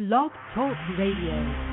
Blog Talk Radio.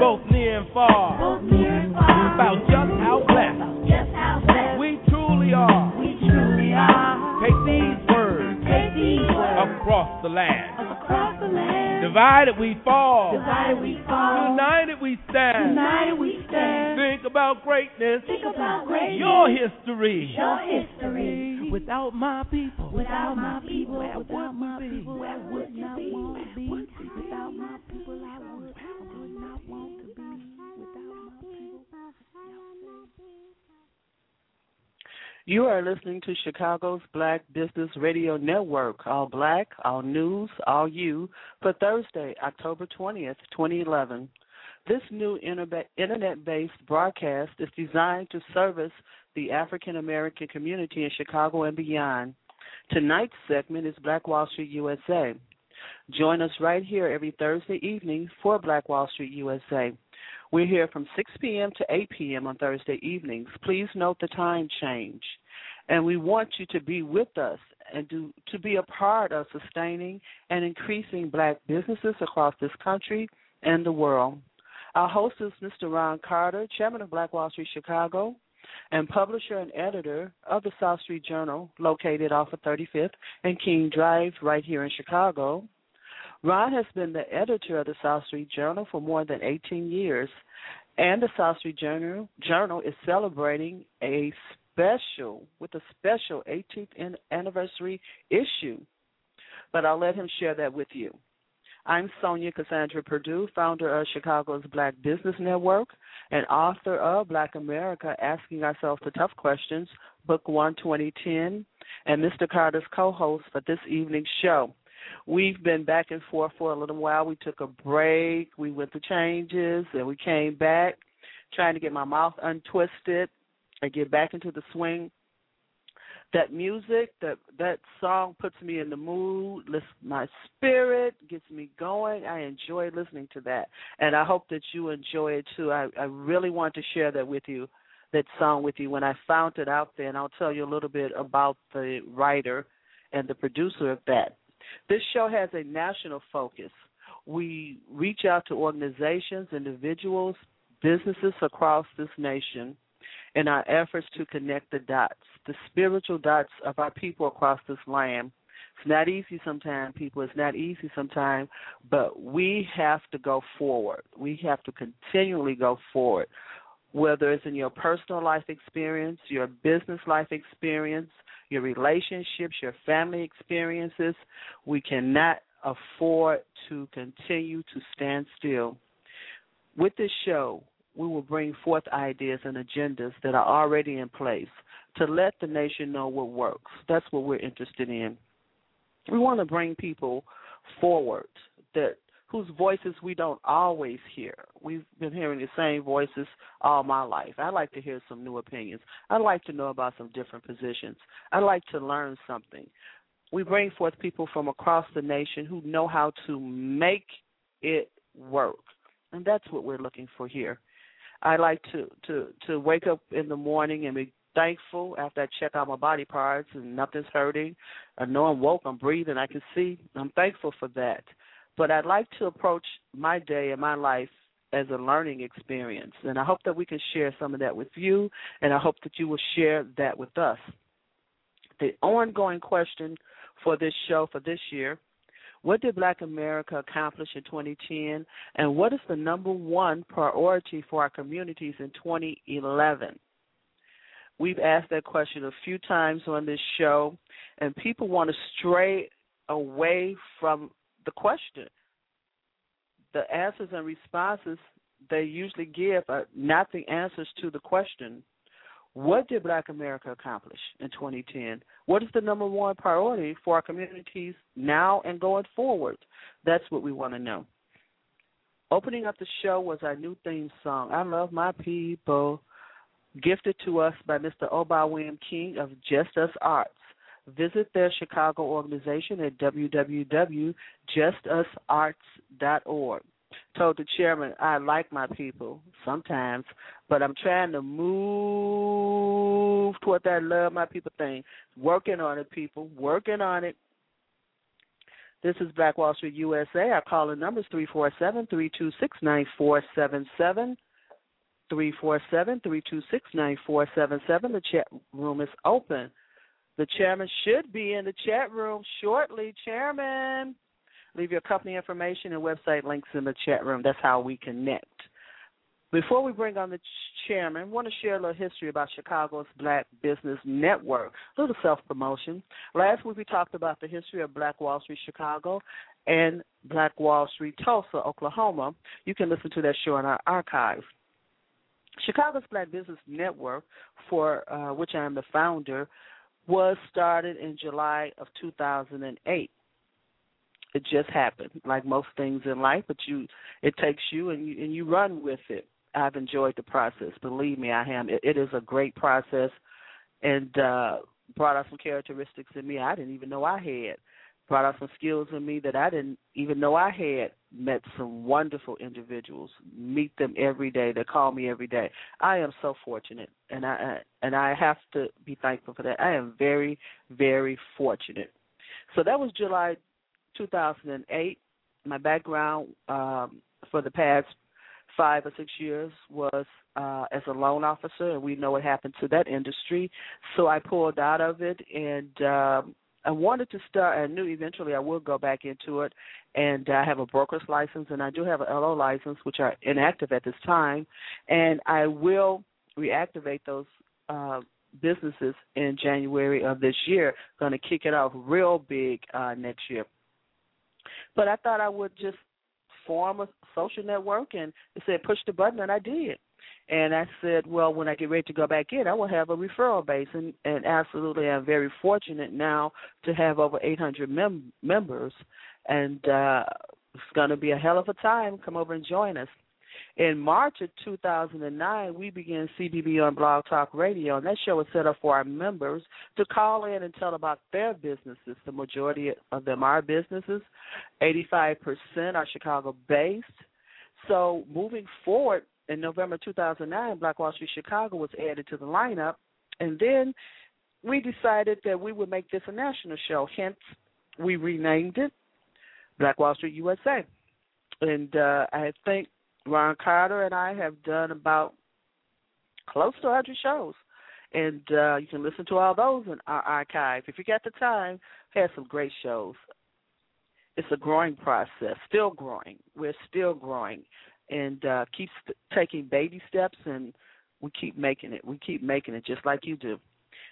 both near and far, both near and far. about just how blessed, About just how blessed we truly are. We truly are. Take these words, take these words across the land, across the land. Divided we fall, divided we fall. United we stand, united we stand. Think about greatness, think about greatness. Your history, your history. Without my people, without my people, without my people, where would you be? Without my people, I would want to be without my people. You are listening to Chicago's Black Business Radio Network, all black, all news, all you, for Thursday, October 20th, 2011. This new internet based broadcast is designed to service the African American community in Chicago and beyond. Tonight's segment is Black Wall Street USA. Join us right here every Thursday evening for Black Wall Street USA. We're here from 6 p.m. to 8 p.m. on Thursday evenings. Please note the time change. And we want you to be with us and do, to be a part of sustaining and increasing black businesses across this country and the world. Our host is Mr. Ron Carter, Chairman of Black Wall Street Chicago, and publisher and editor of the South Street Journal, located off of 35th and King Drive right here in Chicago. Ron has been the editor of the South Street Journal for more than 18 years, and the South Street Journal, Journal is celebrating a special, with a special 18th anniversary issue. But I'll let him share that with you. I'm Sonja Cassandra Perdue, founder of Chicago's Black Business Network and author of Black America Asking Ourselves the Tough Questions, Book 1 2010, and Mr. Carter's co host for this evening's show. We've been back and forth for a little while. We took a break, we went through changes, and we came back trying to get my mouth untwisted and get back into the swing. That music, that that song puts me in the mood, lifts my spirit, gets me going. I enjoy listening to that, and I hope that you enjoy it too. I, I really want to share that with you, that song with you. When I found it out there, and I'll tell you a little bit about the writer and the producer of that. This show has a national focus. We reach out to organizations, individuals, businesses across this nation in our efforts to connect the dots, the spiritual dots of our people across this land. It's not easy sometimes, people. It's not easy sometimes, but we have to go forward. We have to continually go forward, whether it's in your personal life experience, your business life experience, your relationships, your family experiences. We cannot afford to continue to stand still. With this show, we will bring forth ideas and agendas that are already in place to let the nation know what works. That's what we're interested in. We want to bring people forward that whose voices we don't always hear. We've been hearing the same voices all my life. I'd like to hear some new opinions. I'd like to know about some different positions. I'd like to learn something. We bring forth people from across the nation who know how to make it work. And that's what we're looking for here. I like to to to wake up in the morning and be thankful after I check out my body parts and nothing's hurting. I know I'm woke, I'm breathing, I can see. I'm thankful for that. But I'd like to approach my day and my life as a learning experience. And I hope that we can share some of that with you, and I hope that you will share that with us. The ongoing question for this show for this year what did Black America accomplish in 2010, and what is the number one priority for our communities in 2011? We've asked that question a few times on this show, and people want to stray away from the question. The answers and responses they usually give are not the answers to the question. What did Black America accomplish in 2010? What is the number one priority for our communities now and going forward? That's what we want to know. Opening up the show was our new theme song, I Love My People, gifted to us by Mr. Oba William King of Just Us Arts. Visit their Chicago organization at www.justusarts.org. Told the chairman, I like my people sometimes, but I'm trying to move toward that love my people thing. Working on it, people. Working on it. This is Black Wall Street USA. Our calling number is 347 326 9477. 347 326 9477. The chat room is open. The chairman should be in the chat room shortly. Chairman, leave your company information and website links in the chat room. That's how we connect. Before we bring on the chairman, I want to share a little history about Chicago's Black Business Network. A little self promotion. Last week we talked about the history of Black Wall Street Chicago and Black Wall Street Tulsa, Oklahoma. You can listen to that show in our archive. Chicago's Black Business Network, for uh, which I am the founder, was started in July of 2008. It just happened, like most things in life. But you, it takes you and you and you run with it. I've enjoyed the process. Believe me, I am. It, it is a great process, and uh, brought out some characteristics in me I didn't even know I had. brought out some skills in me that I didn't even know I had. Met some wonderful individuals. Meet them every day. They call me every day. I am so fortunate, and I and I have to be thankful for that. I am very, very fortunate. So that was July 2008. My background um, for the past five or six years was uh, as a loan officer, and we know what happened to that industry. So I pulled out of it, and um, I wanted to start. I knew eventually I would go back into it, and I have a broker's license, and I do have a LO license, which are inactive at this time, and I will reactivate those. Uh, businesses in January of this year. Going to kick it off real big uh, next year. But I thought I would just form a social network, and it said push the button, and I did. And I said, well, when I get ready to go back in, I will have a referral base, and, and absolutely, I'm very fortunate now to have over 800 mem- members, and uh, it's going to be a hell of a time. Come over and join us. In March of 2009, we began CBB on Blog Talk Radio, and that show was set up for our members to call in and tell about their businesses. The majority of them are businesses, 85% are Chicago based. So moving forward, in November 2009, Black Wall Street Chicago was added to the lineup, and then we decided that we would make this a national show. Hence, we renamed it Black Wall Street USA. And uh, I think Ron Carter and I have done about close to 100 shows. And uh, you can listen to all those in our archive. If you got the time, had some great shows. It's a growing process, still growing. We're still growing and uh, keep st- taking baby steps, and we keep making it. We keep making it just like you do.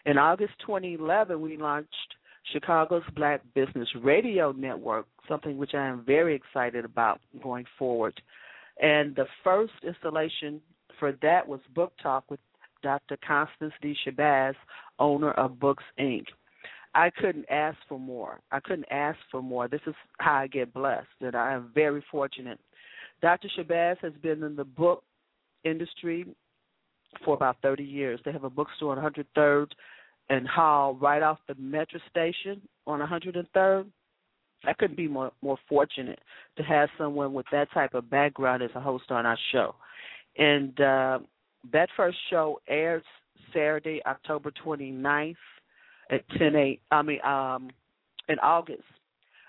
In August 2011, we launched Chicago's Black Business Radio Network, something which I am very excited about going forward. And the first installation for that was Book Talk with Dr. Constance D. Shabazz, owner of Books Inc. I couldn't ask for more. I couldn't ask for more. This is how I get blessed, and I am very fortunate Dr. Shabazz has been in the book industry for about 30 years. They have a bookstore on 103rd and Hall right off the metro station on 103rd. I couldn't be more more fortunate to have someone with that type of background as a host on our show. And uh, that first show airs Saturday, October 29th at 10 a. I mean, um, in August.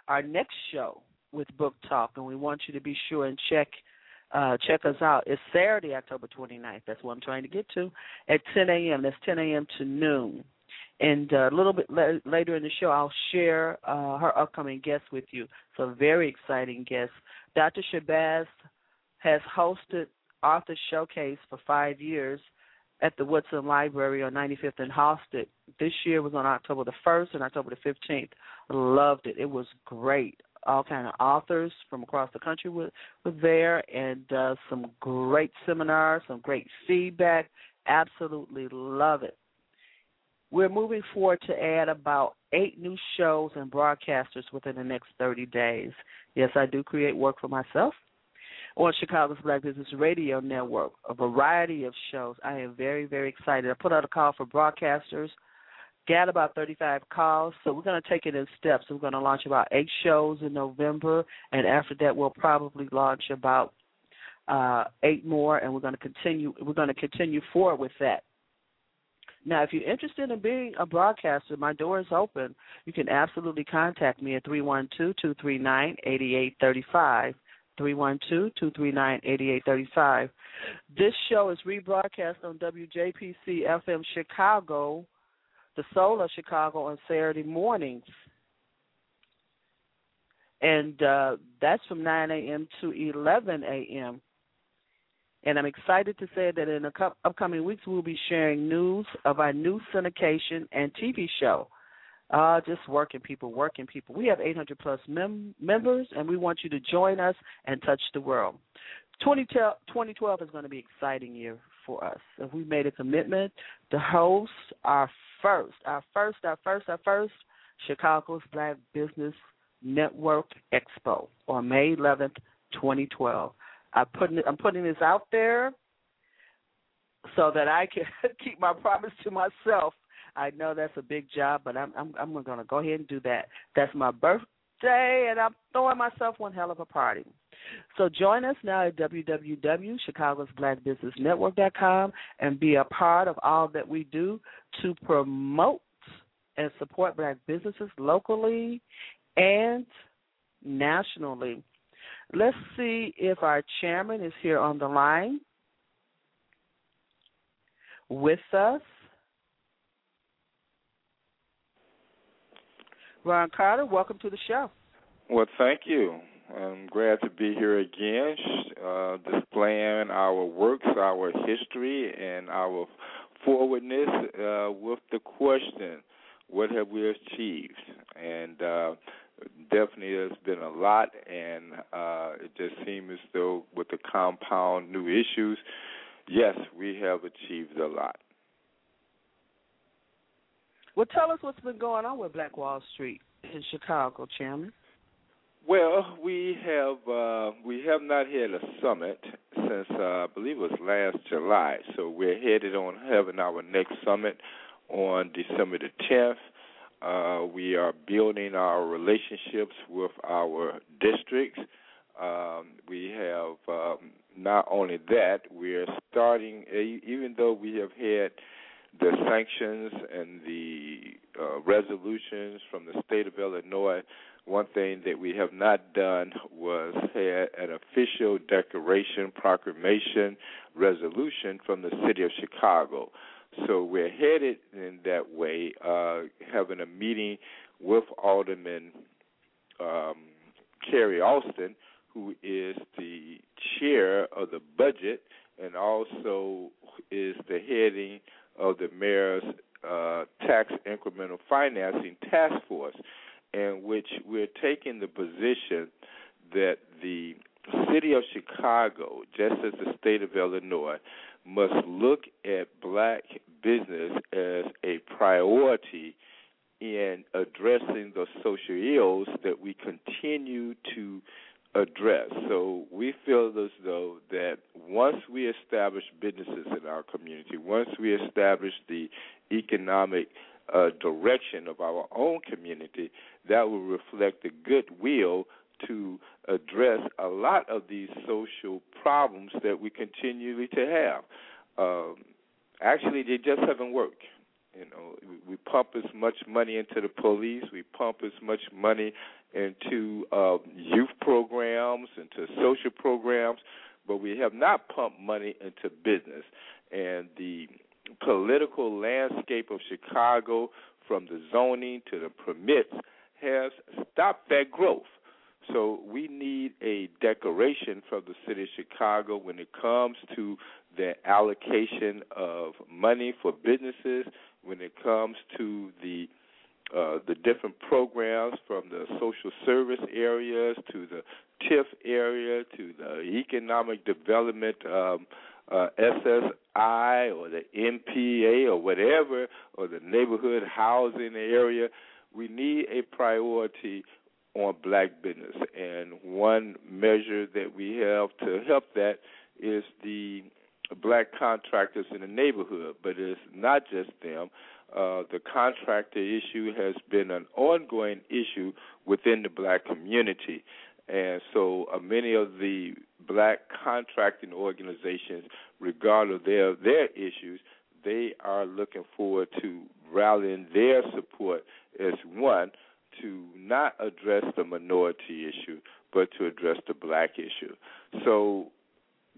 Our next show with Book Talk, and we want you to be sure and check uh, check us out. It's Saturday, October 29th. That's what I'm trying to get to at 10 a.m. That's 10 a.m. to noon. And uh, a little bit la- later in the show, I'll share uh, her upcoming guest with you. A very exciting guest. Dr. Shabazz has hosted Author Showcase for five years at the Woodson Library on 95th and Halsted. This year was on October the 1st and October the 15th. Loved it. It was great all kind of authors from across the country were, were there, and uh, some great seminars, some great feedback. Absolutely love it. We're moving forward to add about eight new shows and broadcasters within the next 30 days. Yes, I do create work for myself on Chicago's Black Business Radio Network, a variety of shows. I am very, very excited. I put out a call for broadcasters got about 35 calls, so we're going to take it in steps. We're going to launch about eight shows in November, and after that, we'll probably launch about uh, eight more, and we're going to continue. We're going to continue forward with that. Now, if you're interested in being a broadcaster, my door is open. You can absolutely contact me at three one two two three nine eighty eight thirty five. 312-239-8835. This show is rebroadcast on WJPC FM Chicago the Soul of Chicago on Saturday mornings. And uh, that's from 9 a.m. to 11 a.m. And I'm excited to say that in the co- upcoming weeks, we'll be sharing news of our new syndication and TV show. Uh, just working people, working people. We have 800 plus mem- members, and we want you to join us and touch the world. 2012 is going to be an exciting year for us. So we made a commitment to host our first, our first, our first, our first Chicago's Black Business Network Expo on May 11th, 2012. I putting I'm putting this out there so that I can keep my promise to myself. I know that's a big job, but I'm I'm I'm going to go ahead and do that. That's my birthday, and I'm throwing myself one hell of a party. So join us now at www.chicagosblackbusinessnetwork.com and be a part of all that we do to promote and support black businesses locally and nationally. Let's see if our chairman is here on the line with us. Ron Carter, welcome to the show. Well, thank you. I'm glad to be here again, uh, displaying our works, our history, and our forwardness uh, with the question, what have we achieved? And uh, definitely there's been a lot, and uh, it just seems as though with the compound new issues, yes, we have achieved a lot. Well, tell us what's been going on with Black Wall Street in Chicago, Chairman. Well, we have uh, we have not had a summit since uh, I believe it was last July. So we're headed on having our next summit on December the 10th. Uh, we are building our relationships with our districts. Um, we have um, not only that, we are starting, even though we have had the sanctions and the uh, resolutions from the state of Illinois, one thing that we have not done was had an official declaration, proclamation, resolution from the city of Chicago. So we're headed in that way, uh, having a meeting with Alderman um, Carrie Austin, who is the chair of the budget and also is the heading of the mayor's uh, tax incremental financing task force, in which we're taking the position that the city of Chicago, just as the state of Illinois, must look at black business as a priority in addressing the social ills that we continue to address. So we feel as though that once we establish businesses in our community, once we establish the economic uh, direction of our own community, that will reflect the goodwill to address a lot of these social problems that we continually to have. Um, actually, they just haven't worked. You know, we, pump as much money into the police, we pump as much money into uh, youth programs, into social programs, but we have not pumped money into business. And the political landscape of Chicago, from the zoning to the permits, has stopped that growth. So we need a declaration from the city of Chicago when it comes to the allocation of money for businesses, when it comes to the uh, the different programs from the social service areas to the TIF area to the economic development um, uh, SSI or the MPA or whatever or the neighborhood housing area. We need a priority on black business, and one measure that we have to help that is the black contractors in the neighborhood. But it's not just them uh, the contractor issue has been an ongoing issue within the black community. And so uh, many of the black contracting organizations, regardless of their, their issues, they are looking forward to rallying their support as one to not address the minority issue, but to address the black issue. So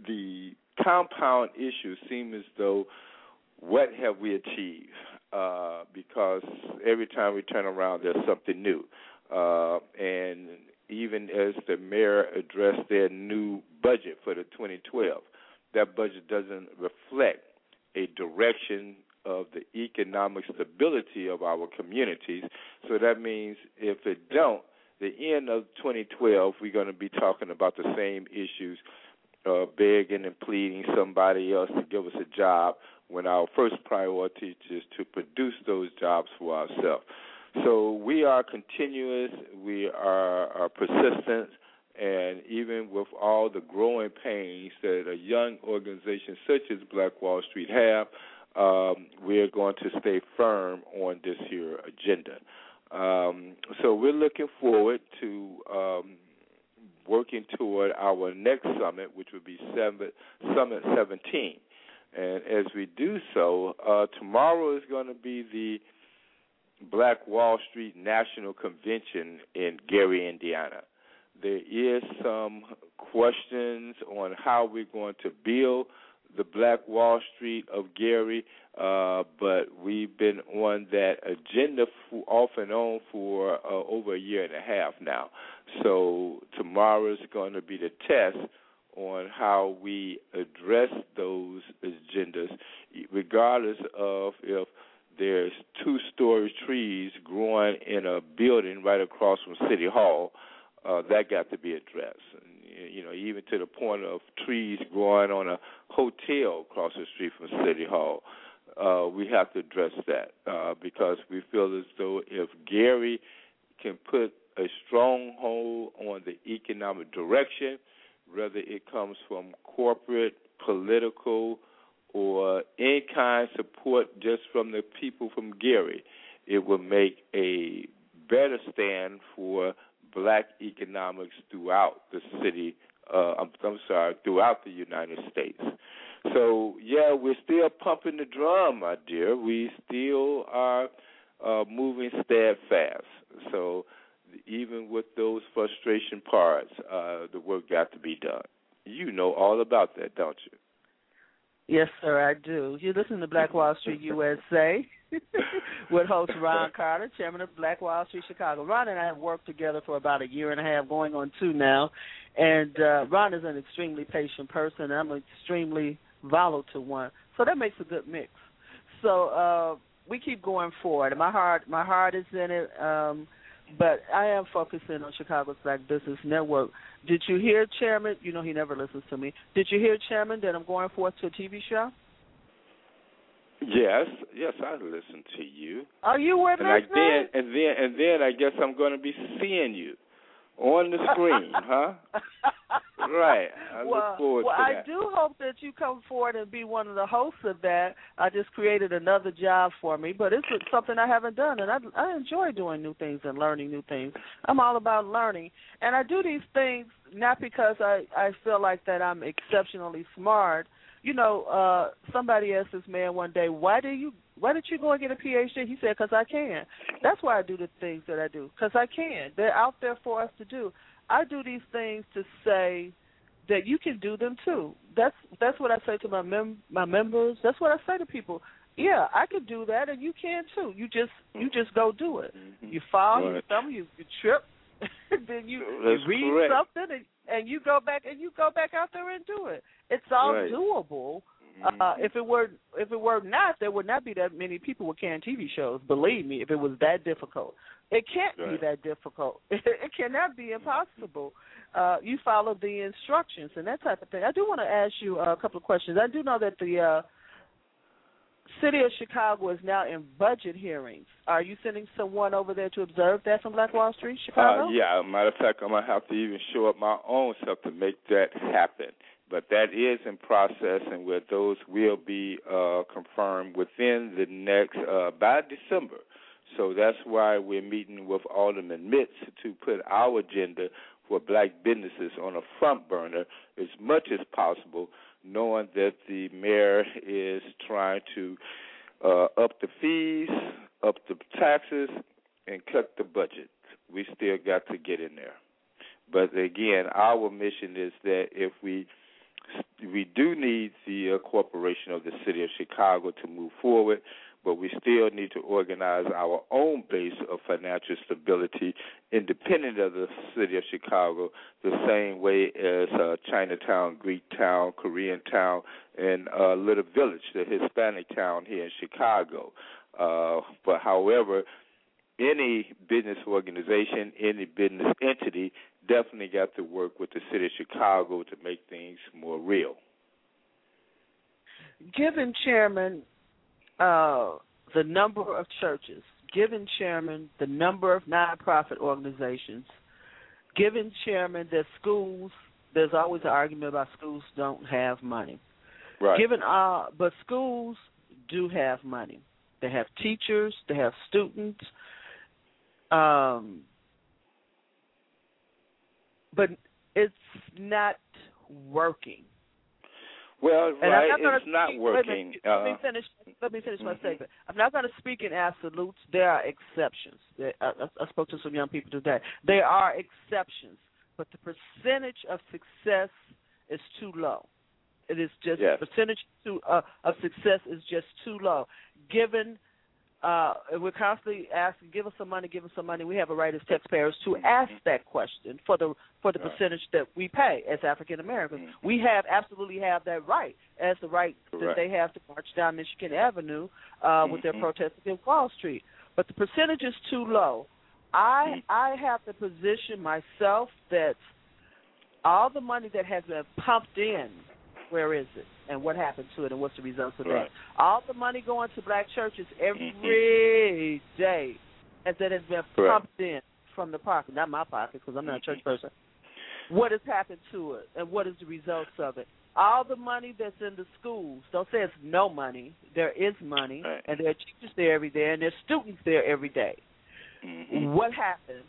the compound issues seem as though what have we achieved? Uh, because every time we turn around, there's something new. Uh, and even as the mayor addressed their new budget for the 2012, that budget doesn't reflect a direction of the economic stability of our communities. So that means if it don't, the end of 2012, we're going to be talking about the same issues, uh, begging and pleading somebody else to give us a job when our first priority is to produce those jobs for ourselves. So we are continuous, we are, are persistent, and even with all the growing pains that a young organization such as Black Wall Street have, um, we're going to stay firm on this here agenda. Um, so we're looking forward to um, working toward our next summit, which would be Summit, summit 17. And as we do so, uh, tomorrow is going to be the Black Wall Street National Convention in Gary, Indiana. There is some questions on how we're going to build the Black Wall Street of Gary, uh, but we've been on that agenda for, off and on for uh, over a year and a half now. So tomorrow is going to be the test on how we address those agendas, regardless of if there's two-story trees growing in a building right across from City Hall. Uh, that got to be addressed. You know, even to the point of trees growing on a hotel across the street from City Hall. Uh, we have to address that uh, because we feel as though if Gary can put a stronghold on the economic direction, whether it comes from corporate, political, or any kind of support just from the people from Gary, it will make a better stand for black economics throughout the city. Uh, I'm, I'm sorry, throughout the United States. So yeah, we're still pumping the drum, my dear. We still are uh, moving steadfast. So even with those frustration parts, uh, the work got to be done. You know all about that, don't you? Yes, sir, I do. You listen to Black Wall Street USA with host Ron Carter, chairman of Black Wall Street Chicago. Ron and I have worked together for about a year and a half, going on two now. And uh, Ron is an extremely patient person. And I'm an extremely volatile one, so that makes a good mix. So uh, we keep going forward. My heart, my heart is in it. Um, but I am focusing on Chicago's Black Business Network. Did you hear, Chairman? You know he never listens to me. Did you hear, Chairman, that I'm going forth to a TV show? Yes, yes, I listen to you. Are you with and us? I, then, and then, and then, I guess I'm going to be seeing you on the screen, huh? right. I well, look forward well, I do hope that you come forward and be one of the hosts of that. I just created another job for me, but it's something I haven't done, and I I enjoy doing new things and learning new things. I'm all about learning, and I do these things not because I I feel like that I'm exceptionally smart. You know, uh somebody asked this man one day, "Why do you why did you go and get a PhD? He said, because I can. That's why I do the things that I do, because I can. They're out there for us to do. I do these things to say that you can do them too. That's that's what I say to my mem- my members. That's what I say to people. Yeah, I could do that, and you can too. You just you just go do it. Mhm. You fall, you stumble, you, you trip, then you, you read correct. something, and, and you go back and you go back out there and do it. It's all Right. doable. Mhm. Uh, if it were if it were not, there would not be that many people with canned TV shows. Believe me, if it was that difficult, it can't be that difficult. it cannot be impossible. Uh, you follow the instructions and that type of thing. I do want to ask you a couple of questions. I do know that the uh, city of Chicago is now in budget hearings. Are you sending someone over there to observe that from Black Wall Street, Chicago? Uh, yeah, matter of fact, I'm gonna have to even show up my own self to make that happen. But that is in process, and where those will be uh, confirmed within the next uh, by December. So that's why we're meeting with Alderman Mitts to put our agenda for black businesses on a front burner as much as possible, knowing that the mayor is trying to uh, up the fees, up the taxes, and cut the budget. We still got to get in there. But again, our mission is that if we we do need the uh, corporation of the city of Chicago to move forward, but we still need to organize our own base of financial stability independent of the city of Chicago, the same way as uh, Chinatown, Greek Town, Korean Town, and uh, Little Village, the Hispanic town here in Chicago. Uh, but however, any business organization, any business entity definitely got to work with the city of Chicago to make things more real. given chairman uh, the number of churches, given chairman the number of nonprofit organizations, given chairman that schools, there's always an argument about schools don't have money. Right. Given uh, but schools do have money. They have teachers, they have students. Um, but it's not working. Well, And right, I'm not it's not speak- working. minute, let me Uh, finish. Let me finish my Mhm. statement. I'm not going to speak in absolutes. There are exceptions. I, I- I spoke to some young people today. There are exceptions, but the percentage of success is too low. It is just Yes. the percentage to, uh, of success is just too low. Given uh, we're constantly asking, give us some money, give us some money. We have a right as taxpayers to ask that question for the for the Right. percentage that we pay as African Americans. Mhm. We have absolutely have that right, as the right that they have to march down Michigan Avenue uh, with their Mhm. protest against Wall Street. But the percentage is too low. I Mhm. I have the position myself that all the money that has been pumped in, where is it, and what happened to it, and what's the results of Right. that? All the money going to black churches every day, as that has been Correct. pumped in from the pocket, not my pocket because I'm not a church person. What has happened to it, and what is the results of it? All the money that's in the schools. Don't say it's no money. There is money, Right. and there are teachers there every day, and there's students there every day. mhm. What happened?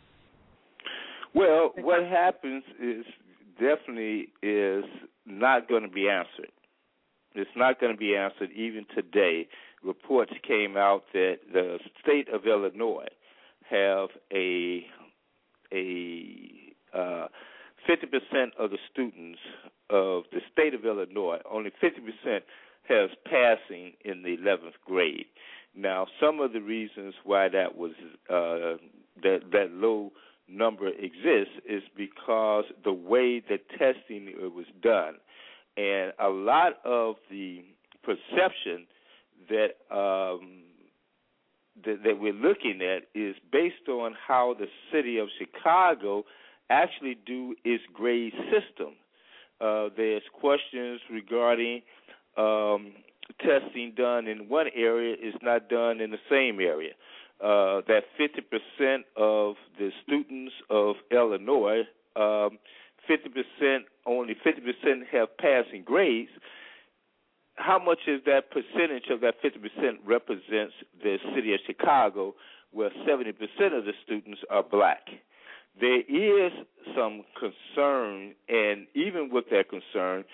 Well, what happens is definitely is not going to be answered. It's not going to be answered even today. Reports came out that the state of Illinois have a a uh, 50% of the students of the state of Illinois, only 50% has passing in the 11th grade. Now, some of the reasons why that was uh, that that low number exists is because the way the testing was done, and a lot of the perception that um, that, that we're looking at is based on how the city of Chicago actually do its grade system. Uh, there's questions regarding um, testing done in one area is not done in the same area. Uh, that 50% of the students of Illinois, um, 50% only 50% have passing grades. How much is that percentage of that 50% represents the city of Chicago, where 70% of the students are black? There is some concern, and even with that concern,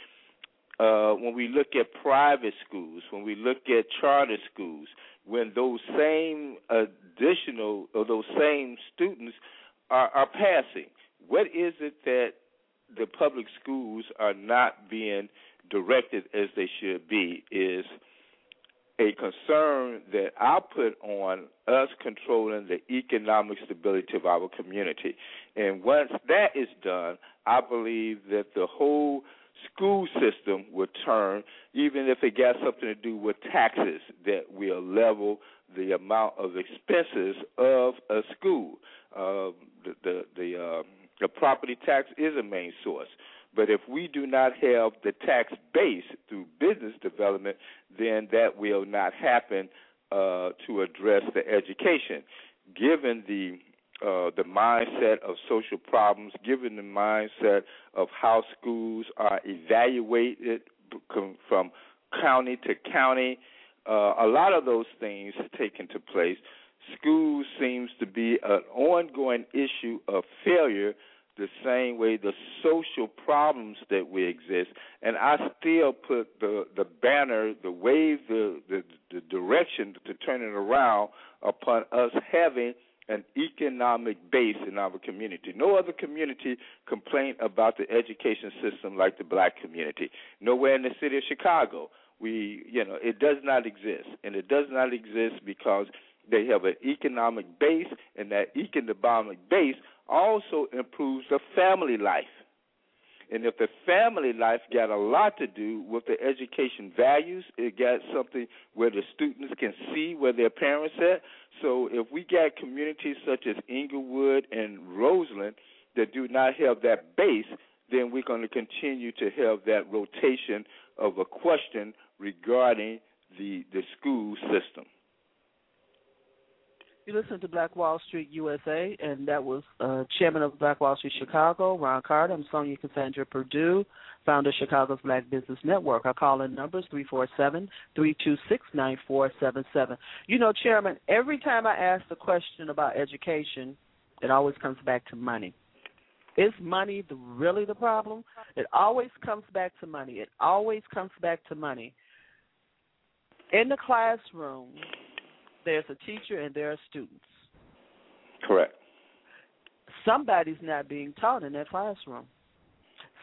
uh, when we look at private schools, when we look at charter schools, when those same additional or those same students are, are passing, what is it that the public schools are not being directed as they should be? Is a concern that I put on us controlling the economic stability of our community. And once that is done, I believe that the whole school system will turn, even if it got something to do with taxes, that will level the amount of expenses of a school. Uh, the the the, uh, the property tax is a main source. But if we do not have the tax base through business development, then that will not happen uh, to address the education. Given the uh, the mindset of social problems, given the mindset of how schools are evaluated from county to county, uh, a lot of those things take into place. Schools seems to be an ongoing issue of failure the same way the social problems that we exist. And I still put the the banner, the wave, the the, the direction to turn it around upon us having an economic base in our community. No other community complain about the education system like the black community. Nowhere in the city of Chicago. We, you know, it does not exist, and it does not exist because they have an economic base, and that economic base also improves the family life. And if the family life got a lot to do with the education values, it got something where the students can see where their parents at. So if we got communities such as Englewood and Roseland that do not have that base, then we're going to continue to have that rotation of a question regarding the the school system. You listen to Black Wall Street USA, and that was uh, Chairman of Black Wall Street Chicago, Ron Carter. I'm Sonja Cassandra Perdue, founder of Chicago's Black Business Network. Our call-in number is 347-326-9477. You know, Chairman, every time I ask the question about education, it always comes back to money. Is money the, really the problem? It always comes back to money. It always comes back to money. In the classroom, there's a teacher and there are students. Correct. Somebody's not being taught in that classroom.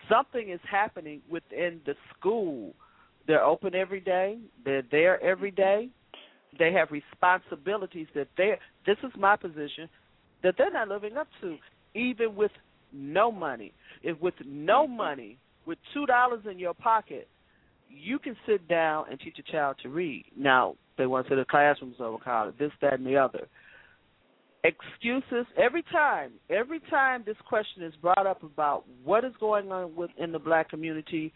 Something is happening within the school. They're open every day. They're there every day. They have responsibilities that they this is my position that they're not living up to even with no money. If with no mm-hmm. money, with two dollars in your pocket, you can sit down and teach a child to read. Now, they want to the classroom's overcrowded, this, that, and the other. Excuses every time. Every time this question is brought up about what is going on within the black community,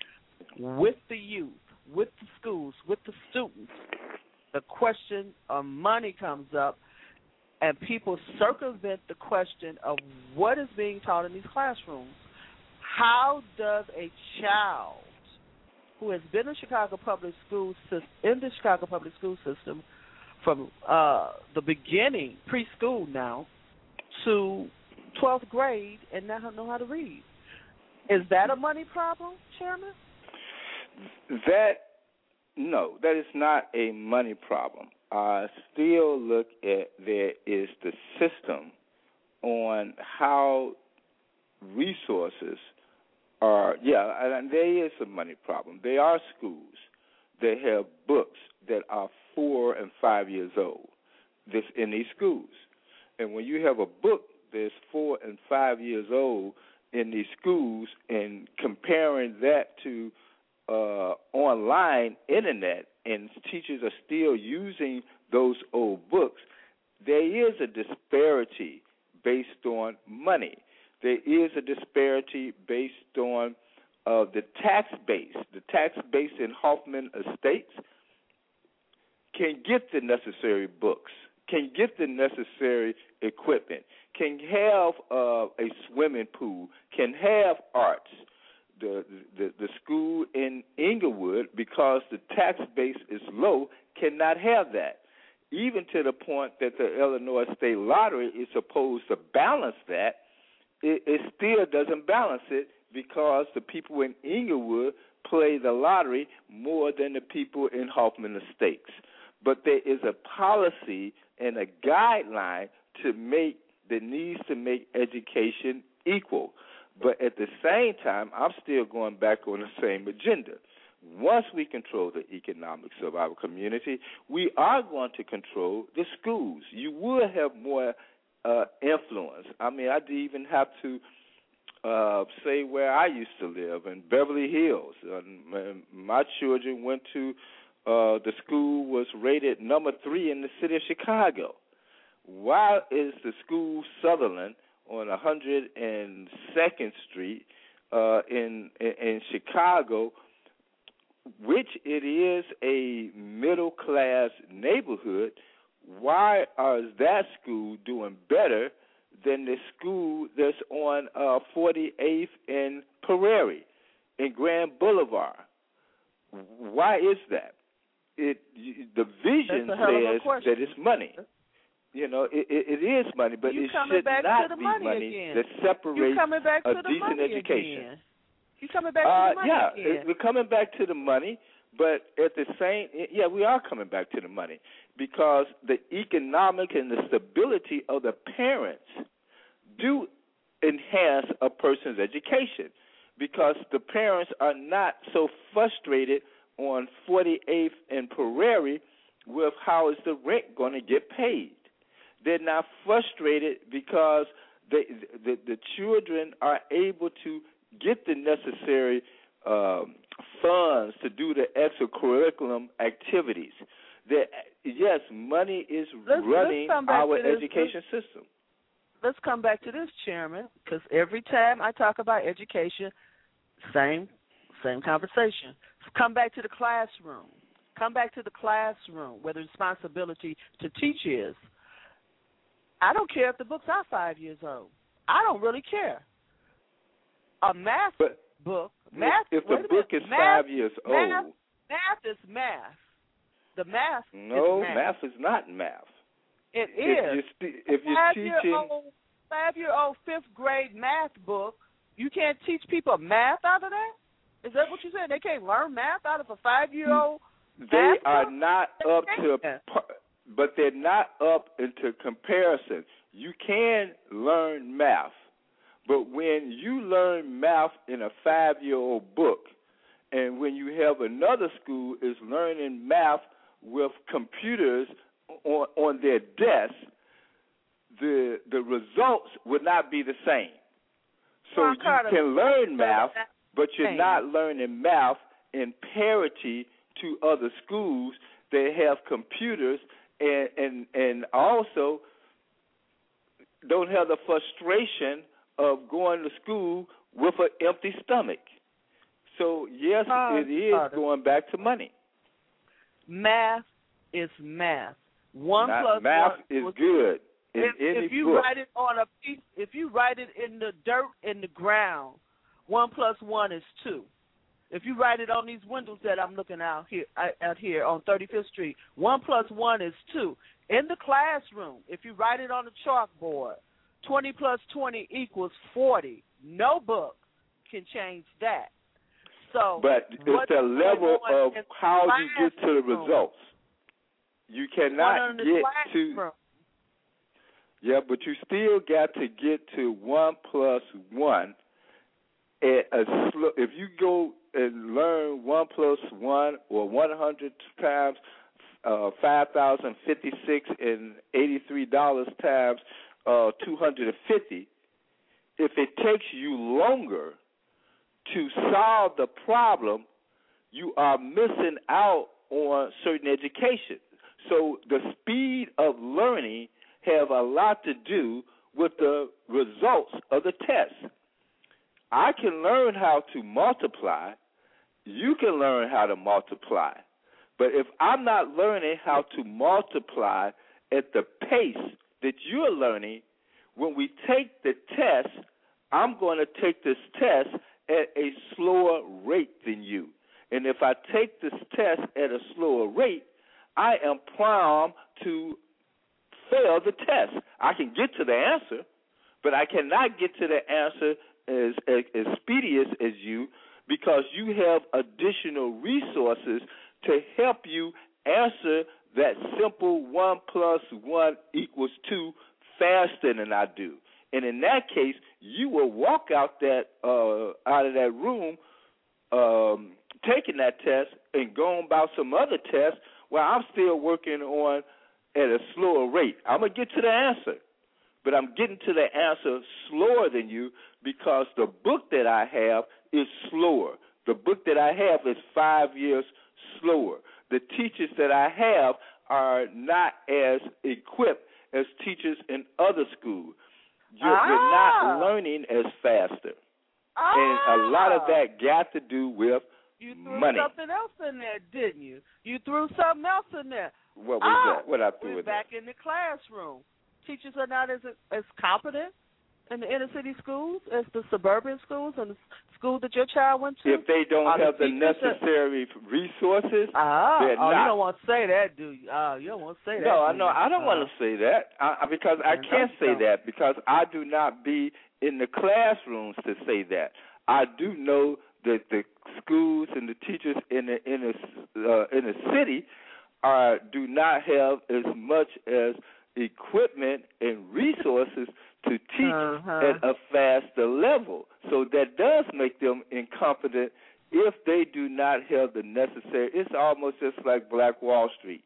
with the youth, with the schools, with the students, the question of money comes up, and people circumvent the question of what is being taught in these classrooms. How does a child who has been in Chicago public school in the Chicago public school system from uh, the beginning, preschool now, to 12th grade and now know how to read. Is that a money problem, Chairman? That no, that is not a money problem. I still look at there is the system on how resources are yeah, and there is a money problem. There are schools that have books that are four and five years old. This in these schools, and when you have a book that's four and five years old in these schools, and comparing that to uh, online internet, and teachers are still using those old books, there is a disparity based on money there is a disparity based on uh, the tax base. The tax base in Hoffman Estates can get the necessary books, can get the necessary equipment, can have uh, a swimming pool, can have arts. The, the the school in Englewood, because the tax base is low, cannot have that. Even to the point that the Illinois State Lottery is supposed to balance that it, it still doesn't balance it because the people in Englewood play the lottery more than the people in Hoffman Estates. But there is a policy and a guideline to make that needs to make education equal. But at the same time, I'm still going back on the same agenda. Once we control the economics of our community, we are going to control the schools. You will have more uh, influence. I mean, I even have to uh, say where I used to live in Beverly Hills. Uh, my children went to uh, the school was rated number three in the city of Chicago. Why is the school Sutherland on 102nd Street uh, in in Chicago, which it is a middle class neighborhood? Why is that school doing better than the school that's on uh, 48th and Prairie in Grand Boulevard? Why is that? It the vision says that it's money. You know, it, it, it is money, but you it should not be money, money that separates a decent education. Again. You coming back uh, to the money yeah, again. we're coming back to the money, but at the same, yeah, we are coming back to the money because the economic and the stability of the parents do enhance a person's education because the parents are not so frustrated on 48th and Prairie with how is the rent going to get paid. They're not frustrated because the, the the children are able to get the necessary um, funds to do the extracurriculum activities. That yes, money is let's, running let's our education system. Let's come back to this, Chairman, because every time I talk about education, same same conversation. Come back to the classroom. Come back to the classroom where the responsibility to teach is. I don't care if the books are five years old. I don't really care. A math But book, math. if the book minute, is math, five years old, math is math. The math no, is math. math is not math. It If is. you're, st- if you're teaching, year old five year old fifth grade math book, you can't teach people math out of that? Is that what you said? They can't learn math out of a five year old they math are book? not up to, but they're not up into comparison. You can learn math, but when you learn math in a five-year-old book, and when you have another school is learning math with computers on on their desk, the the results would not be the same. So Well, you can learn math, but you're not learning math in parity to other schools that have computers and and and also don't have the frustration of going to school with an empty stomach. So yes, it is going back to money. Math is math. One Not- plus math one is good if, if you book. write it on a piece, if you write it in the dirt in the ground, one plus one is two. If you write it on these windows that I'm looking out here out here on 35th Street, one plus one is two. In the classroom, if you write it on the chalkboard, 20 plus 20 equals 40. No book can change that. So, But it's the level of how you get to the results. You cannot on in the get to. Yeah, but you still got to get to one plus one at a slow. If you go and learn one plus one or one hundred times uh, five thousand fifty six and eighty three dollars times uh, two hundred and fifty, if it takes you longer to solve the problem, you are missing out on certain education. So the speed of learning have a lot to do with the results of the test. I can learn how to multiply. You can learn how to multiply. But if I'm not learning how to multiply at the pace that you're learning, when we take the test, I'm going to take this test at a slower rate than you. And if I take this test at a slower rate, I am primed to fail the test. I can get to the answer, but I cannot get to the answer as, as, as expedient as you because you have additional resources to help you answer that simple one plus one equals two faster than I do. And in that case, you will walk out that uh, out of that room um, taking that test and going about some other tests while I'm still working on at a slower rate. I'm gonna get to the answer, but I'm getting to the answer slower than you because the book that I have is slower. The book that I have is five years slower. The teachers that I have are not as equipped as teachers in other schools. You're, you're Ah. not learning as faster, and a lot of Ah. that got to do with You threw money. something else in there, didn't you? You threw something else in there. What was Ah, that? What I threw We're in there? back in the classroom. Teachers are not as as competent in the inner city schools as the suburban schools and the school that your child went to. If they don't Are have the necessary resources, they're oh, you don't want to say that, do you? Oh, you don't want to say that. no, I know? I don't Uh, want to say that I, because I can't say that because I do not be in the classrooms to say that. I do know that the schools and the teachers in the in the uh, in the city are do not have as much as equipment and resources to teach Uh-huh. at a faster level. So that does make them incompetent if they do not have the necessary. It's almost just like Black Wall Street.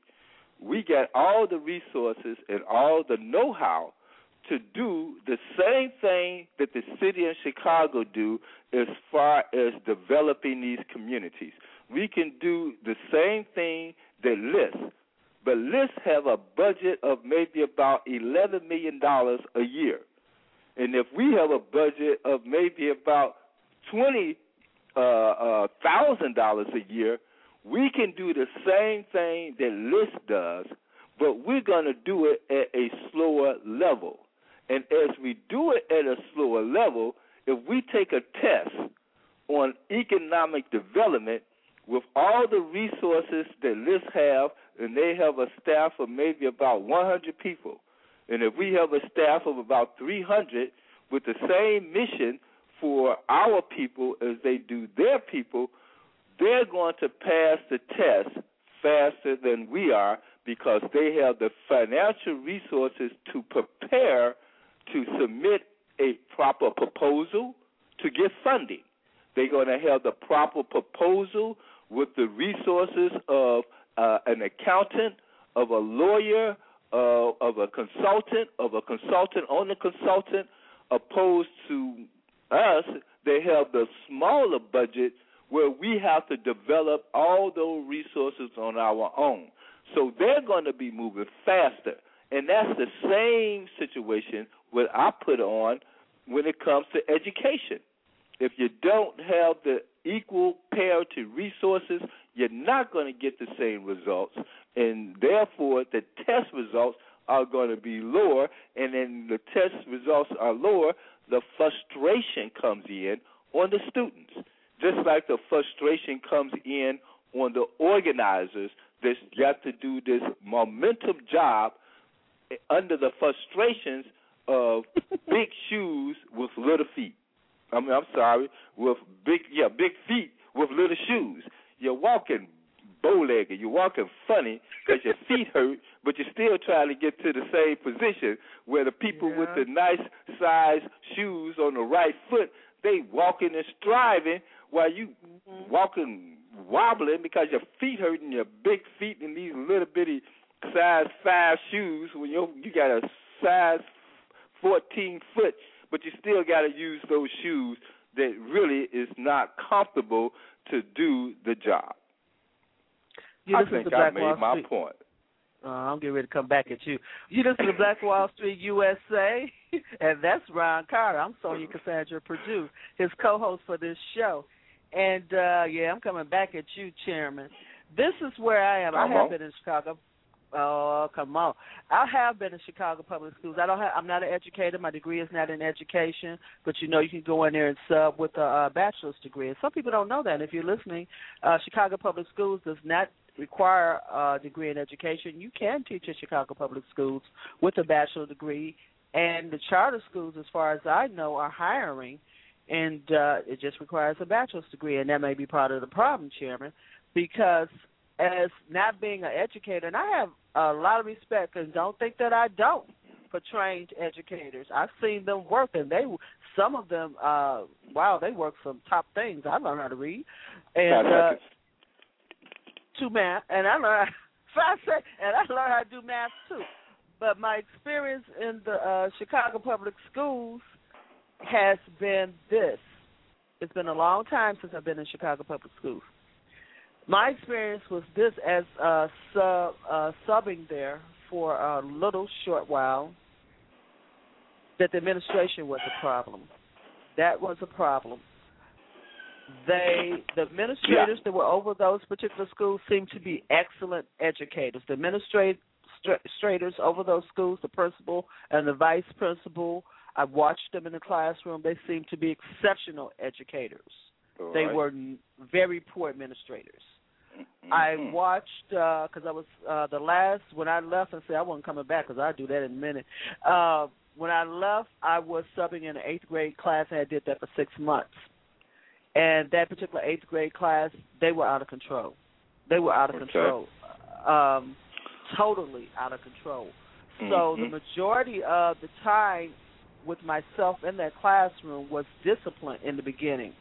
We got all the resources and all the know-how to do the same thing that the city of Chicago do as far as developing these communities. We can do the same thing that LISC, but LISC have a budget of maybe about eleven million dollars a year, and if we have a budget of maybe about twenty uh, uh, thousand dollars a year, we can do the same thing that LISC does, but we're going to do it at a slower level. And as we do it at a slower level, if we take a test on economic development with all the resources that LISC have, and they have a staff of maybe about 100 people, and if we have a staff of about 300 with the same mission for our people as they do their people, they're going to pass the test faster than we are because they have the financial resources to prepare to submit a proper proposal to get funding. They're going to have the proper proposal with the resources of uh, an accountant, of a lawyer, uh, of a consultant, of a consultant on the consultant, opposed to us, they have the smaller budget where we have to develop all those resources on our own. So they're going to be moving faster. And that's the same situation what I put on when it comes to education. If you don't have the equal parity resources, you're not going to get the same results, and therefore the test results are going to be lower. And then the test results are lower, the frustration comes in on the students, just like the frustration comes in on the organizers that's got to do this momentum job under the frustrations of big shoes with little feet. I mean, I'm sorry, with big yeah, big feet with little shoes. You're walking bow-legged. You're walking funny because your feet hurt, but you're still trying to get to the same position where the people Yeah. with the nice size shoes on the right foot, they walking and striving while you mm-hmm. walking wobbling because your feet hurting your big feet in these little bitty size five shoes when you you got a size fourteen foot, but you still got to use those shoes that really is not comfortable to do the job. You I think I made Wall my Street. point. Uh, I'm getting ready to come back at you. You listen to Black Wall Street USA, and that's Ron Carter. I'm Sonja Cassandra Perdue, his co-host for this show. And uh yeah, I'm coming back at you, Chairman. This is where I am. I have been in Chicago. Oh, come on! I have been in Chicago public schools. I don't have. I'm not an educator. My degree is not in education, but you know you can go in there and sub with a bachelor's degree. And some people don't know that. If you're listening, uh, Chicago public schools does not require a degree in education. You can teach at Chicago public schools with a bachelor degree, and the charter schools, as far as I know, are hiring, and uh, it just requires a bachelor's degree, and that may be part of the problem, Chairman, because as not being an educator, and I have a lot of respect, and don't think that I don't for trained educators. I've seen them work, and they some of them, uh, wow, they work some top things. I learned how to read, and uh, to math, and I learned five and I learned how to do math too. But my experience in the uh, Chicago public schools has been this. It's been a long time since I've been in Chicago public schools. My experience was this as uh, sub uh, subbing there for a little short while. That the administration was a problem. That was a problem they the administrators that were over those particular schools seemed to be excellent educators. The administrators over those schools, the principal and the vice principal, I watched them in the classroom. They seemed to be exceptional educators. All They right. were very poor administrators. I Mhm. watched because I was uh the last when I left and said I wasn't coming back because I do that in a minute. Uh, when I left, I was subbing in an eighth grade class and I did that for six months. And that particular eighth grade class, they were out of control. They were out of Okay. control, um, totally out of control. So the Mhm. majority of the time with myself in that classroom was discipline in the beginning.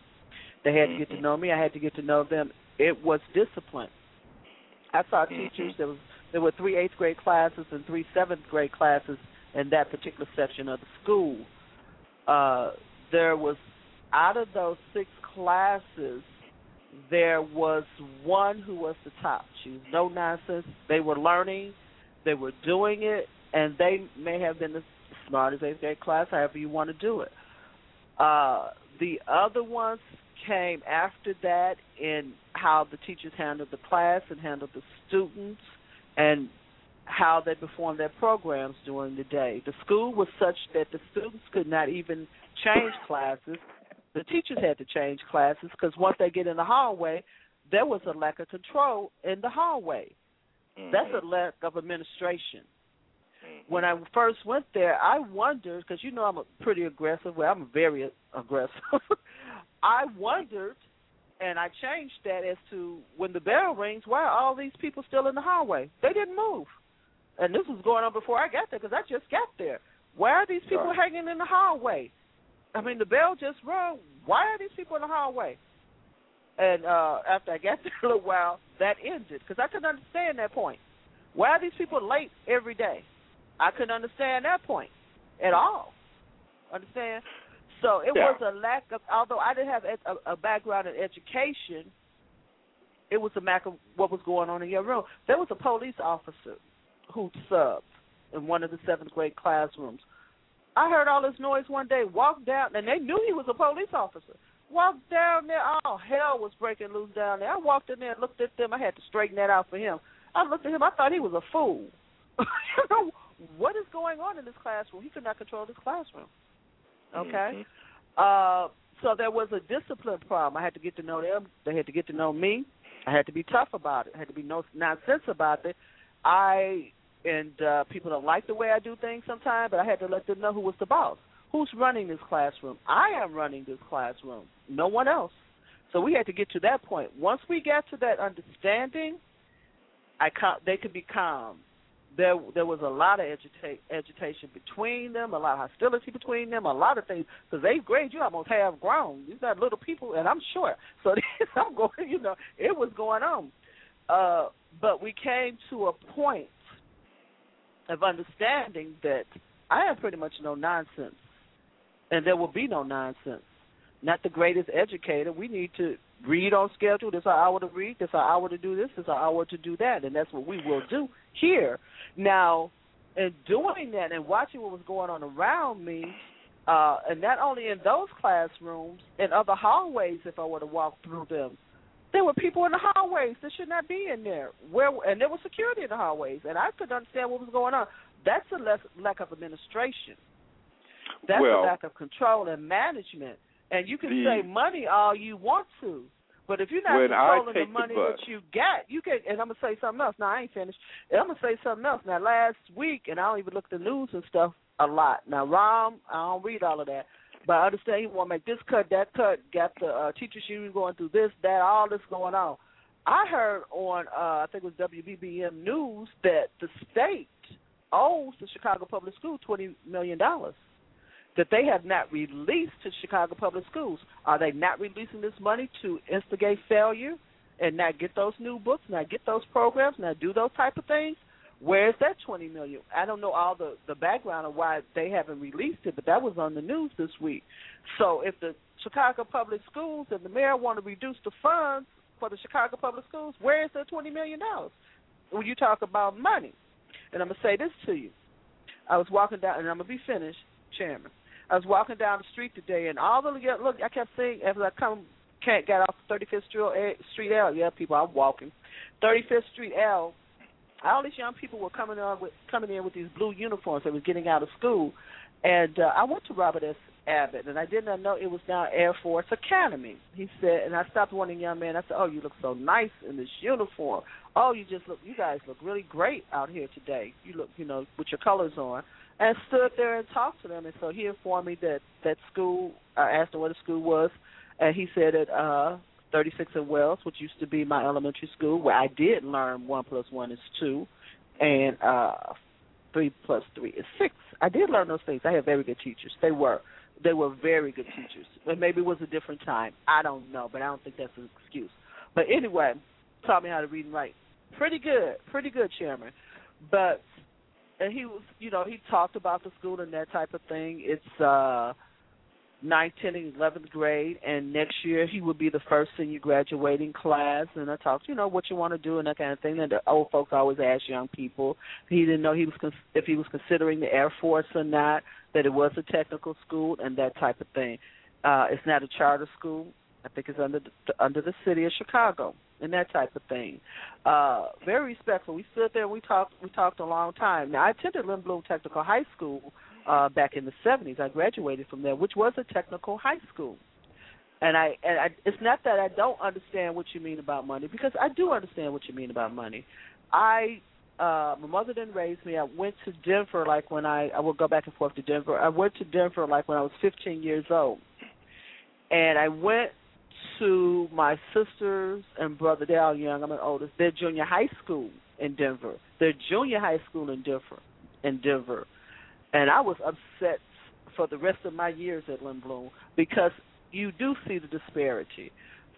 They had to get to Mhm. know me. I had to get to know them. It was discipline. I saw Mhm. teachers. There was there were three eighth grade classes and three seventh grade classes in that particular section of the school. Uh, there was out of those six classes, there was one who was the top. She was no nonsense. They were learning, they were doing it, and they may have been the smartest eighth grade class, however you want to do it. Uh, the other ones came after that in how the teachers handled the class and handled the students and how they performed their programs during the day. The school was such that the students could not even change classes. The teachers had to change classes because once they get in the hallway, there was a lack of control in the hallway. Mm-hmm. That's a lack of administration. When I first went there, I wondered because you know I'm a pretty aggressive. Well, I'm very aggressive. I wondered, and I changed that as to when the bell rings, why are all these people still in the hallway? They didn't move, and this was going on before I got there because I just got there. Why are these people Right. hanging in the hallway? I mean, the bell just rung. Why are these people in the hallway? And uh after I got there a little while, that ended because I couldn't understand that point. Why are these people late every day? I couldn't understand that point at all. Understand? So it Yeah. was a lack of. Although I didn't have a, a background in education, it was a lack of what was going on in your room. There was a police officer who subbed in one of the seventh grade classrooms. I heard all this noise one day. Walked down, and they knew he was a police officer. Walked down there, all hell was breaking loose down there. I walked in there, and looked at them. I had to straighten that out for him. I looked at him. I thought he was a fool. you know what is going on in this classroom? He could not control this classroom. Okay. Mhm. Uh, so there was a discipline problem. I had to get to know them. They had to get to know me. I had to be tough about it. I had to be no nonsense about it. I and uh, people don't like the way I do things sometimes, but I had to let them know who was the boss. Who's running this classroom? I am running this classroom. No one else. So we had to get to that point. Once we got to that understanding, I ca- they could be calm. There, there was a lot of agita- agitation between them, a lot of hostility between them, a lot of things. Because eighth grade, you almost have grown. These not little people, and I'm short, so I'm going. You know, it was going on. Uh, but we came to a point of understanding that I am pretty much no nonsense, and there will be no nonsense. Not the greatest educator. We need to read on schedule. This is our hour to read. This is our hour to do this. This is our hour to do that, and that's what we will do here. Now, in doing that and watching what was going on around me, uh, and not only in those classrooms, in other hallways, if I were to walk through them, there were people in the hallways that should not be in there. Where and there was security in the hallways, and I couldn't understand what was going on. That's a less, lack of administration. That's Well- a lack of control and management. And you can The- say money all you want to, but if you're not controlling the take the money that you get, you can. And I'm gonna say something else. Now I ain't finished. And I'm gonna say something else. Now last week, and I don't even look at the news and stuff a lot. Now Rahm, I don't read all of that, but I understand he want to make this cut, that cut. Got the uh, teachers union going through this, that, all this going on. I heard on uh, I think it was WBBM News that the state owes the Chicago Public School twenty million dollars that they have not released to Chicago Public Schools. Are they not releasing this money to instigate failure and not get those new books, not get those programs, not do those type of things? Where is that twenty million? I don't know all the the background of why they haven't released it, but that was on the news this week. So if the Chicago Public Schools and the mayor want to reduce the funds for the Chicago Public Schools, where is that twenty million dollars? When you talk about money, and I'm gonna say this to you, I was walking down, and I'm gonna be finished, Chairman. I was walking down the street today, and all the look, I kept seeing as I come, can't get off 35th Street, Street L. Yeah, people, I'm walking. 35th Street L. All these young people were coming on with coming in with these blue uniforms. They were getting out of school, and uh, I went to Robert S. Abbott, and I did not know it was now Air Force Academy. He said, and I stopped one young men. I said, "Oh, you look so nice in this uniform. Oh, you just look. You guys look really great out here today. You look, you know, with your colors on." And stood there and talked to them, and so he informed me that that school. I asked him what the school was, and he said at uh, 36 in Wells, which used to be my elementary school, where I did learn one plus one is two, and uh, three plus three is six. I did learn those things. I had very good teachers. They were they were very good teachers. But maybe it was a different time. I don't know, but I don't think that's an excuse. But anyway, taught me how to read and write. Pretty good, pretty good, Chairman. But and he was, you know, he talked about the school and that type of thing. It's uh ninth, tenth, and eleventh grade, and next year he would be the first senior graduating class. And I talked, you know, what you want to do and that kind of thing. And the old folks always ask young people. He didn't know he was cons- if he was considering the Air Force or not. That it was a technical school and that type of thing. Uh It's not a charter school. I think it's under the, under the city of Chicago. And that type of thing. Uh, very respectful. We stood there. And we talked. We talked a long time. Now I attended Lindblom Technical High School uh, back in the '70s. I graduated from there, which was a technical high school. And I and I, it's not that I don't understand what you mean about money because I do understand what you mean about money. I uh my mother didn't raise me. I went to Denver like when I I would go back and forth to Denver. I went to Denver like when I was 15 years old. And I went to my sisters and brother. They're all young. I'm an oldest. They're junior high school in Denver. They're junior high school in Denver. In Denver, and I was upset for the rest of my years at Lindblom because you do see the disparity.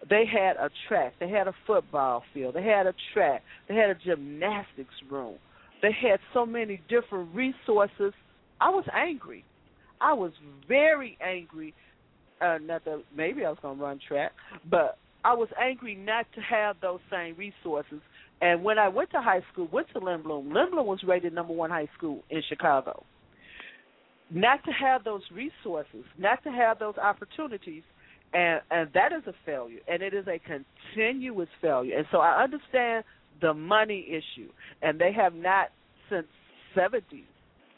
They had a track. They had a football field. They had a track. They had a gymnastics room. They had so many different resources. I was angry. I was very angry uh, not that maybe I was going to run track, but I was angry not to have those same resources. And when I went to high school, went to Lindblom was rated number one high school in Chicago. Not to have those resources, not to have those opportunities, and and that is a failure, and it is a continuous failure. And so I understand the money issue, and they have not since '70s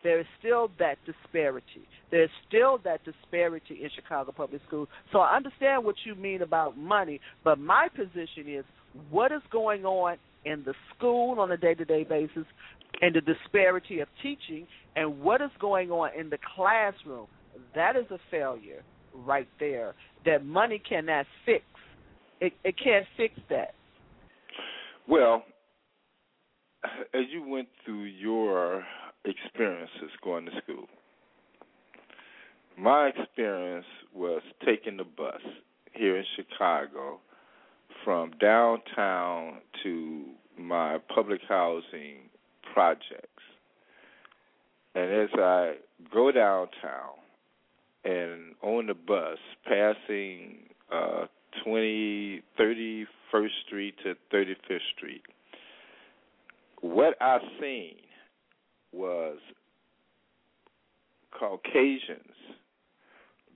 there is still that disparity. There's still that disparity in Chicago public schools. So I understand what you mean about money, but my position is what is going on in the school on a day to day basis and the disparity of teaching and what is going on in the classroom. That is a failure right there that money cannot fix. It, it can't fix that. Well, as you went through your experiences going to school. My experience was taking the bus here in Chicago from downtown to my public housing projects. And as I go downtown and on the bus, passing uh, 20, 31st Street to 35th Street, what I seen was Caucasians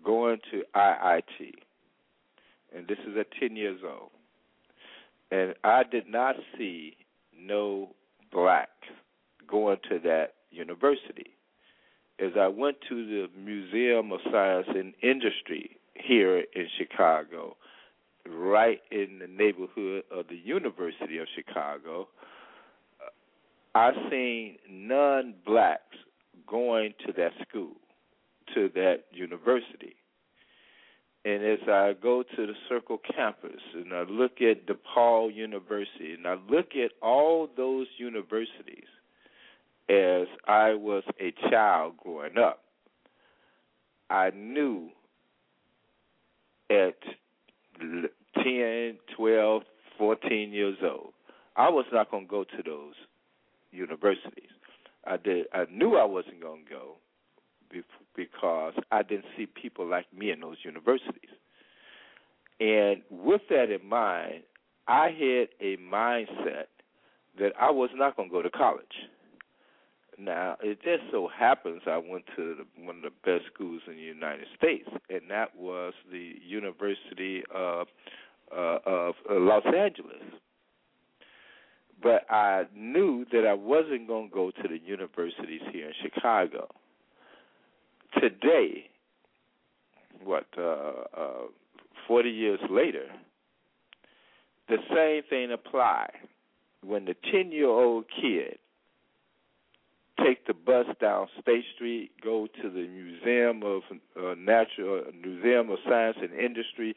going to IIT, and this is at 10 years old, and I did not see no blacks going to that university. As I went to the Museum of Science and Industry here in Chicago, right in the neighborhood of the University of Chicago, I seen none blacks going to that school, to that university. And as I go to the Circle campus and I look at DePaul University and I look at all those universities as I was a child growing up, I knew at 10, 12, 14 years old, I was not going to go to those universities. I did. I knew I wasn't going to go because I didn't see people like me in those universities. And with that in mind, I had a mindset that I was not going to go to college. Now, it just so happens I went to the, one of the best schools in the United States, and that was the University of uh, of uh, Los Angeles but I knew that I wasn't going to go to the universities here in Chicago. Today, what, uh, uh, 40 years later, the same thing applies. When the 10 year old kid take the bus down State Street, go to the Museum of uh, Natural uh, Museum of Science and Industry,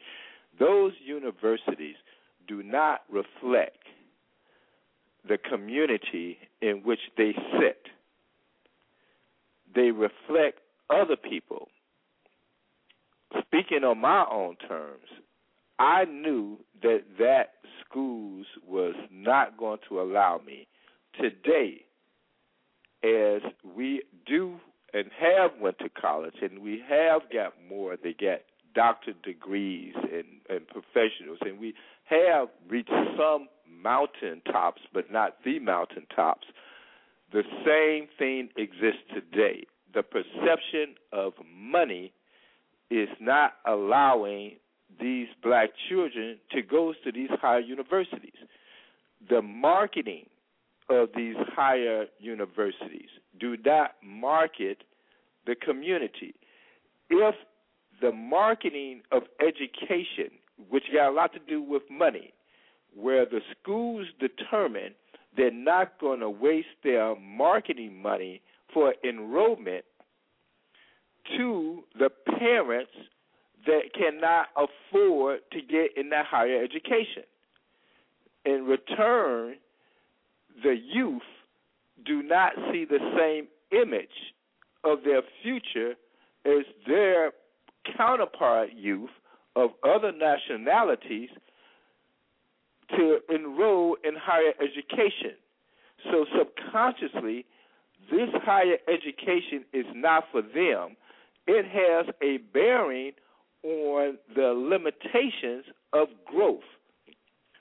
those universities do not reflect the community in which they sit. They reflect other people. Speaking on my own terms, I knew that that schools was not going to allow me today as we do and have went to college and we have got more they get doctorate degrees and, and professionals and we have reached some mountaintops, but not the mountaintops. The same thing exists today. The perception of money is not allowing these black children to go to these higher universities. the marketing of these higher universities. Do not market the community. If the marketing of education, which got a lot to do with money, where the schools determine they're not going to waste their marketing money for enrollment to the parents that cannot afford to get in that higher education. In return, the youth do not see the same image of their future as their counterpart youth of other nationalities to enroll in higher education. So subconsciously, this higher education is not for them. It has a bearing on the limitations of growth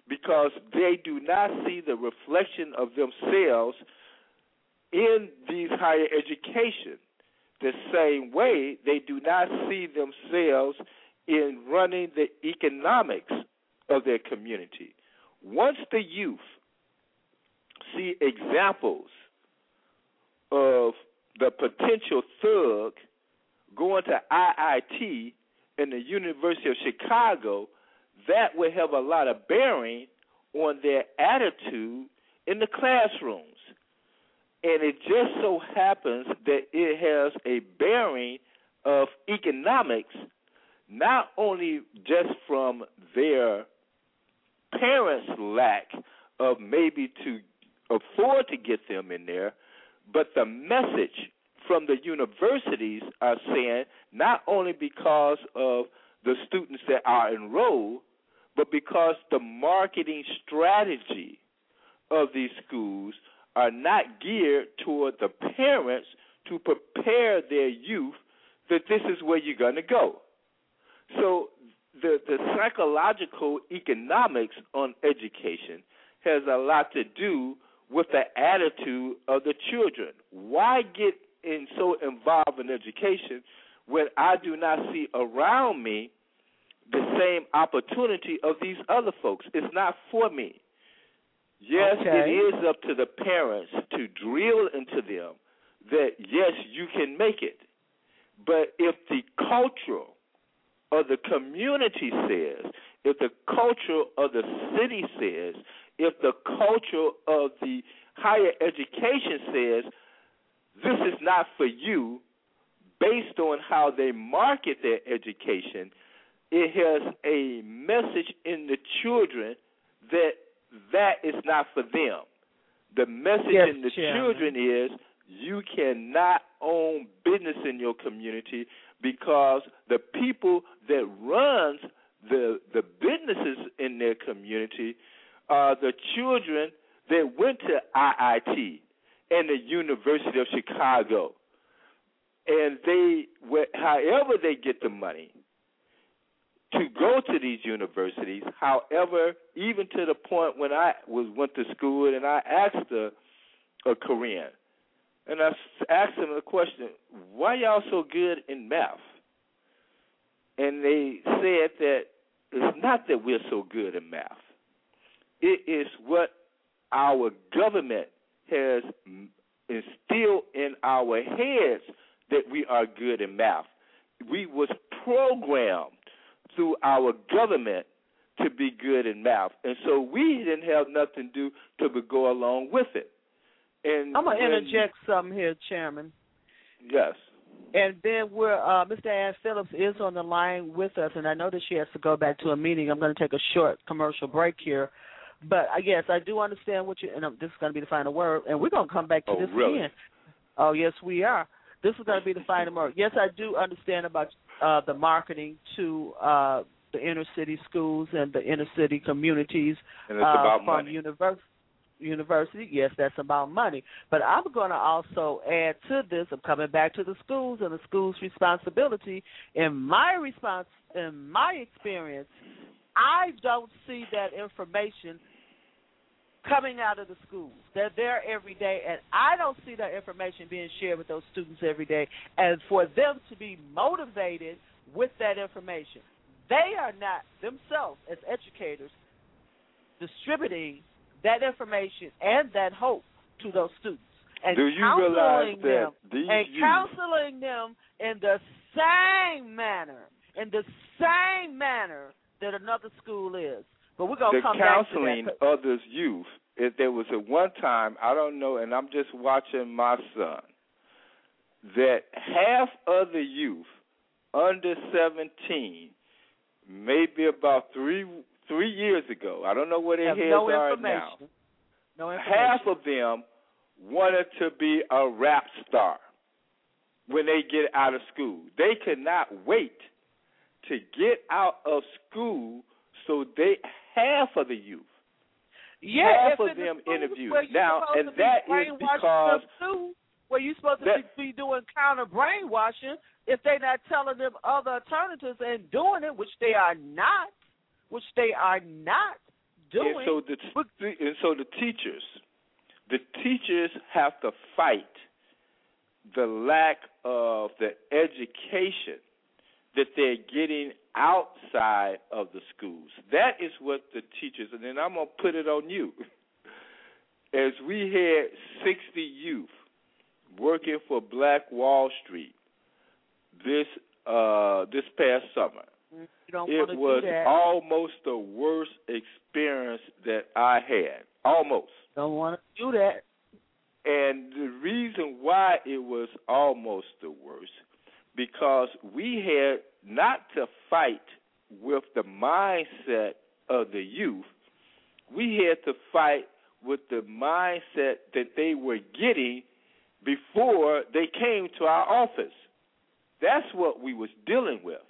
because they do not see the reflection of themselves in these higher education. The same way they do not see themselves in running the economics of their community. Once the youth see examples of the potential thug going to IIT and the University of Chicago, that will have a lot of bearing on their attitude in the classrooms. And it just so happens that it has a bearing of economics, not only just from their parents' lack of maybe to afford to get them in there, but the message from the universities are saying not only because of the students that are enrolled, but because the marketing strategy of these schools are not geared toward the parents to prepare their youth that this is where you're going to go. So the the psychological economics on education has a lot to do with the attitude of the children. Why get in so involved in education when I do not see around me the same opportunity of these other folks? It's not for me. Yes, Okay. it is up to the parents to drill into them that yes, you can make it. But if the culture of the community says, if the culture of the city says, if the culture of the higher education says, this is not for you, based on how they market their education, it has a message in the children that that is not for them. The message Yes, in the Chairman. children is you cannot own business in your community because the people that runs the the businesses in their community are the children that went to IIT and the University of Chicago. And they however they get the money to go to these universities. However, even to the point when I was went to school and I asked a, a Korean, and I asked them the question, "Why y'all so good in math?" And they said that it's not that we're so good in math. It is what our government has instilled in our heads that we are good in math. We was programmed through our government to be good in math, and so we didn't have nothing to do to go along with it. And I'm gonna when- interject something here, Chairman. Yes. And then we're uh, Mr. Ann Phillips is on the line with us, and I know that she has to go back to a meeting. I'm going to take a short commercial break here, but I guess I do understand what you. And um, this is going to be the final word, and we're going to come back to Oh, this really? again. Oh yes, we are. This is going to be the final word. Yes, I do understand about uh, the marketing to uh, the inner city schools and the inner city communities And it's uh, about from money. univers- university. Yes, that's about money. But I'm going to also add to this. I'm coming back to the schools and the schools' responsibility. In my response, in my experience, I don't see that information coming out of the schools. They're there every day, and I don't see that information being shared with those students every day. And for them to be motivated with that information, they are not themselves as educators distributing that information and that hope to those students and Do you counseling realize that them these and youth, counseling them in the same manner, in the same manner that another school is. But we're gonna the come counseling back to that. others youth if there was a one time I don't know and I'm just watching my son that half of the youth under 17 maybe about 3 3 years ago. I don't know where their heads no are now. No half of them wanted to be a rap star when they get out of school. They could not wait to get out of school so they half of the youth yeah, half of in them schools interviewed. Now, and to be that is because too, where you're supposed to that- be, be doing counter brainwashing, if they're not telling them other alternatives and doing it, which they are not, which they are not doing. And so the and so the teachers, the teachers have to fight the lack of the education that they're getting outside of the schools. That is what the teachers, and then I'm gonna put it on you. As we had 60 youth working for Black Wall Street this uh this past summer, you don't it was almost the worst experience that I had. Almost. don't want to do that. And the reason why it was almost the worst, because we had not to fight with the mindset of the youth, we had to fight with the mindset that they were getting before they came to our office. That's what we was dealing with.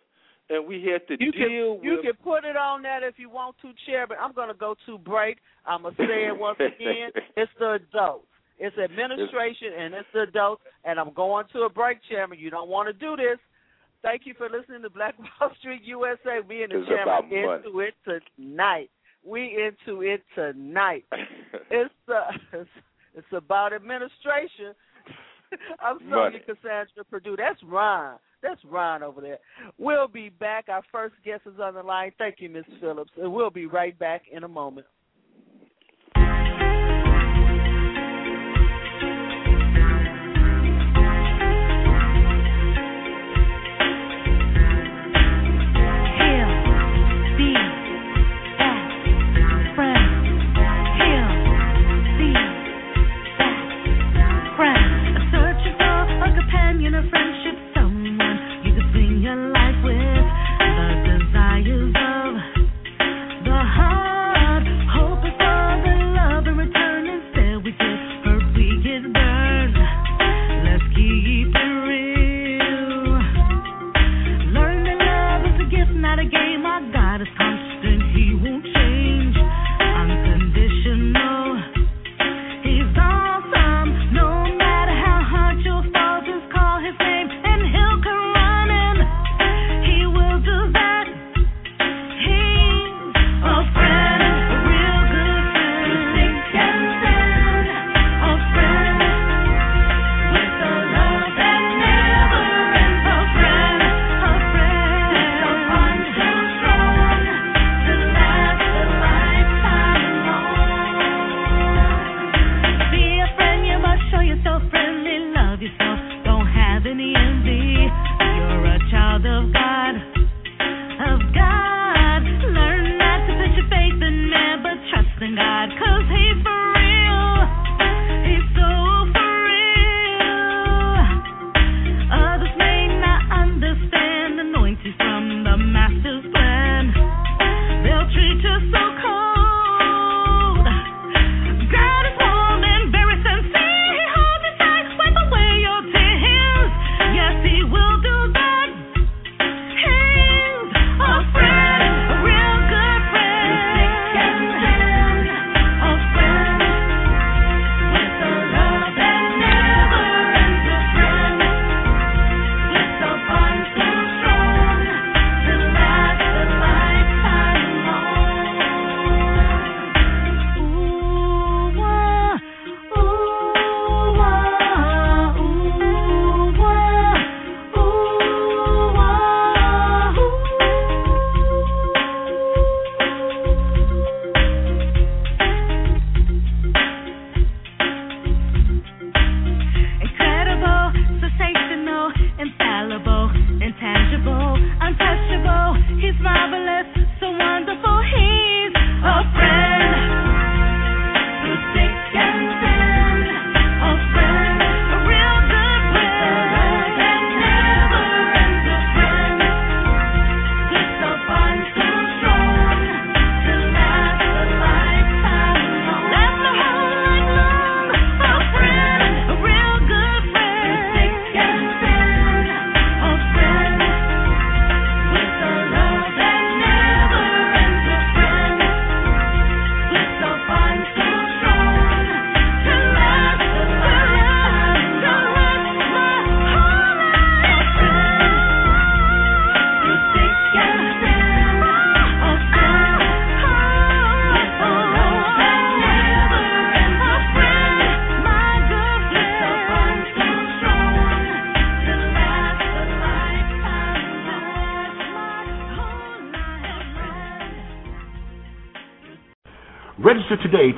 And we had to You deal can you with can put it on that if you want to, Chair. But I'm going to go to break. I'm gonna say it once again. It's the adults. It's administration and it's the adults. And I'm going to a break, Chairman. You don't want to do this. Thank you for listening to Black Wall Street USA. We in the It's chairman money. into it tonight. We into it tonight. It's uh, it's, it's about administration. I'm sorry, Cassandra Perdue. That's Ron. That's Ron over there. We'll be back. Our first guest is on the line. Thank you, Miss Phillips. And we'll be right back in a moment.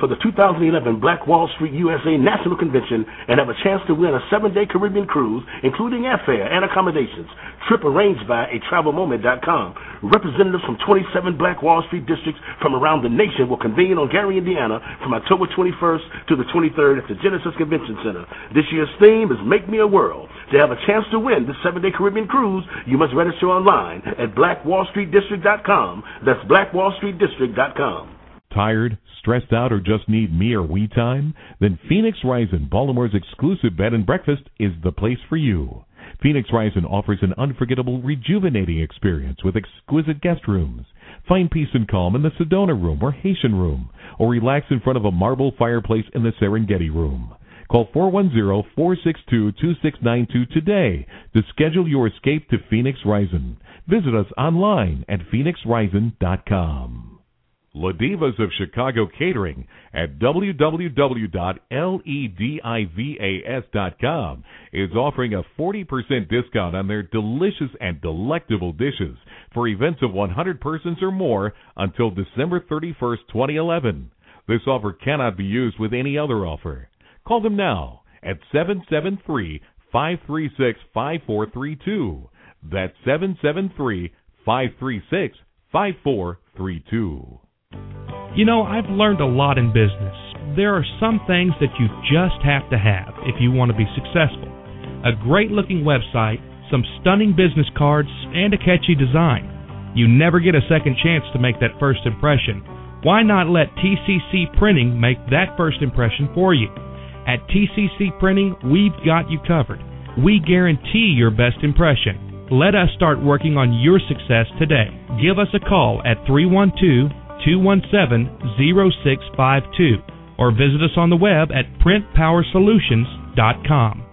For the 2011 Black Wall Street USA National Convention and have a chance to win a seven-day Caribbean cruise, including airfare and accommodations. Trip arranged by a travelmoment.com. Representatives from 27 Black Wall Street districts from around the nation will convene on Gary, Indiana from October 21st to the 23rd at the Genesis Convention Center. This year's theme is Make Me a World. To have a chance to win this seven-day Caribbean cruise, you must register online at blackwallstreetdistrict.com. That's blackwallstreetdistrict.com. Tired, stressed out, or just need me or we time? Then Phoenix Rising, Baltimore's exclusive bed and breakfast, is the place for you. Phoenix Rising offers an unforgettable, rejuvenating experience with exquisite guest rooms. Find peace and calm in the Sedona Room or Haitian Room, or relax in front of a marble fireplace in the Serengeti Room. Call 410-462-2692 today to schedule your escape to Phoenix Rising. Visit us online at phoenixrising.com. Ladivas of Chicago Catering at www.ledivas.com is offering a 40% discount on their delicious and delectable dishes for events of 100 persons or more until December 31st, 2011. This offer cannot be used with any other offer. Call them now at 773 536 5432. That's 773 536 5432. You know, I've learned a lot in business. There are some things that you just have to have if you want to be successful. A great looking website, some stunning business cards, and a catchy design. You never get a second chance to make that first impression. Why not let TCC Printing make that first impression for you? At TCC Printing, we've got you covered. We guarantee your best impression. Let us start working on your success today. Give us a call at 312 217 0652 or visit us on the web at printpowersolutions.com.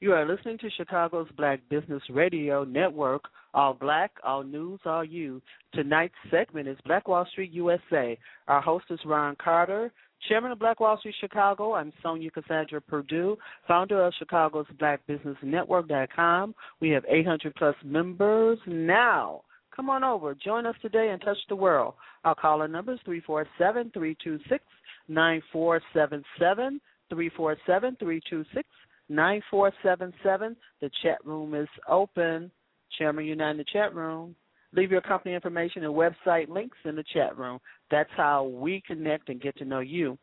You are listening to Chicago's Black Business Radio Network, all black, all news, all you. Tonight's segment is Black Wall Street USA. Our host is Ron Carter, Chairman of Black Wall Street Chicago. I'm Sonja Cassandra Perdue, founder of Chicago's Black Business Network.com. We have 800 plus members now. Come on over. Join us today and touch the world. Our caller number is 347 326 9477. 347 326 9477. The chat room is open. Chairman Unite in the chat room. Leave your company information and website links in the chat room. That's how we connect and get to know you.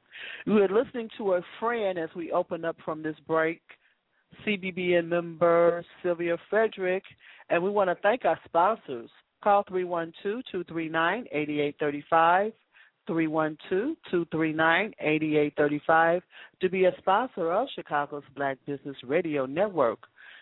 We are listening to a friend as we open up from this break, CBBN member Sylvia Frederick, and we want to thank our sponsors. Call 312-239-8835, 312-239-8835 to be a sponsor of Chicago's Black Business Radio Network.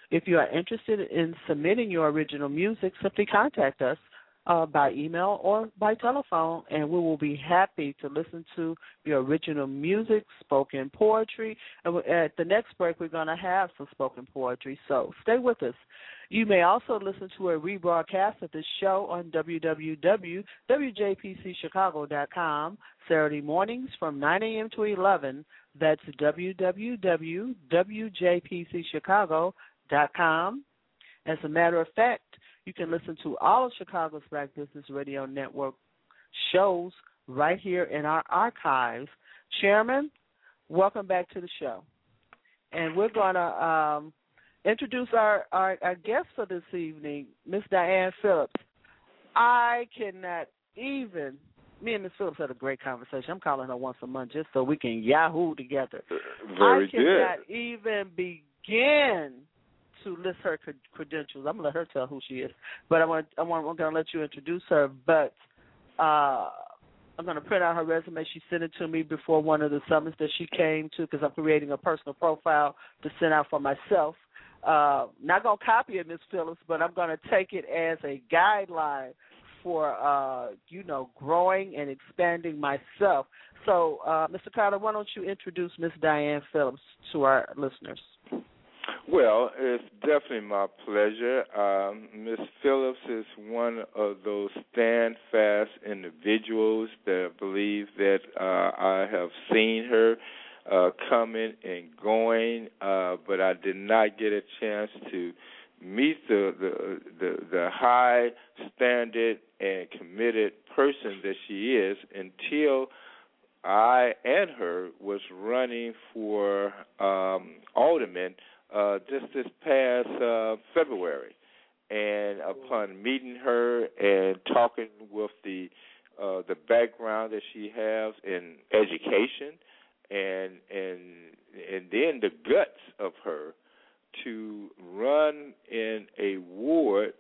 If you are interested in submitting your original music, simply contact us uh, by email or by telephone, and we will be happy to listen to your original music, spoken poetry. And at the next break, we're going to have some spoken poetry, so stay with us. You may also listen to a rebroadcast of this show on www.wjpcchicago.com Saturday mornings from 9 a.m. to 11. That's www.wjpcchicago.com. As a matter of fact, you can listen to all of Chicago's Black Business Radio Network shows right here in our archives. Chairman, welcome back to the show. And we're going to um, introduce our, our, our guest for this evening, Miss Diane Phillips. I cannot even. Me and Miss Phillips had a great conversation. I'm calling her once a month just so we can yahoo together. Very I cannot even begin to list her credentials. I'm gonna let her tell who she is, but I want I want I'm gonna let you introduce her. But uh, I'm gonna print out her resume. She sent it to me before one of the summits that she came to because I'm creating a personal profile to send out for myself. Uh, not gonna copy it, Miss Phillips, but I'm gonna take it as a guideline for uh, you know growing and expanding myself. So, uh, Mr. Carter, why don't you introduce Miss Diane Phillips to our listeners? Well, it's definitely my pleasure. Um, Miss Phillips is one of those stand fast individuals that believe that uh, I have seen her uh, coming and going, uh, but I did not get a chance to meet the, the the the high standard and committed person that she is until I and her was running for um, alderman uh, just this past uh, February. And upon meeting her and talking with the uh, the background that she has in education, and and and then the guts of her to run in a ward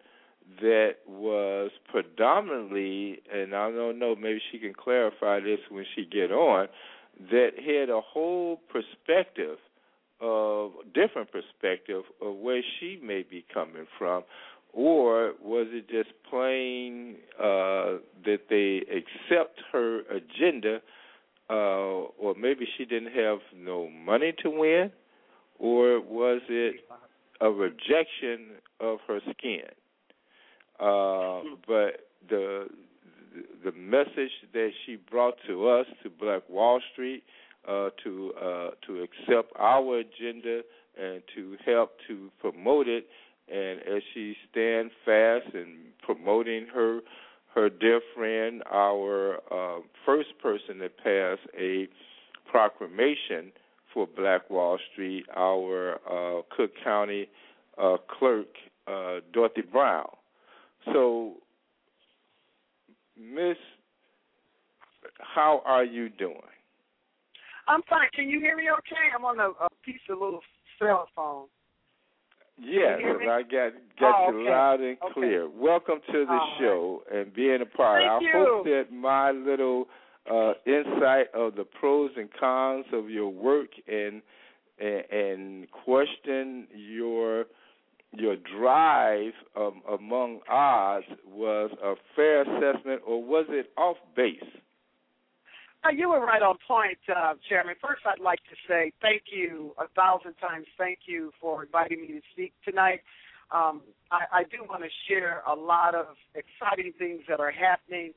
that was predominantly, and I don't know, maybe she can clarify this when she get on, that had a whole perspective of different perspective of where she may be coming from, or was it just plain uh, that they accept her agenda, uh, or maybe she didn't have no money to win, or was it a rejection of her skin? Uh, but the the message that she brought to us to Black Wall Street uh, to uh, to accept our agenda and to help to promote it, and as she stands fast in promoting her her dear friend, our uh, first person that passed a proclamation for Black Wall Street, our uh, Cook County uh, clerk, uh, Dorothy Brown. So, Miss, how are you doing? I'm fine. Can you hear me okay? I'm on a, a piece of little cell phone. Yes. I got got Oh, you okay. loud and Okay. clear. Welcome to the All right. show and being a part. Thank I you. hope that my little uh, insight of the pros and cons of your work and and, and question your your drive um, among odds was a fair assessment, or was it off base? Uh, you were right on point, uh, Chairman. First, I'd like to say thank you a thousand times. Thank you for inviting me to speak tonight. Um, I, I do want to share a lot of exciting things that are happening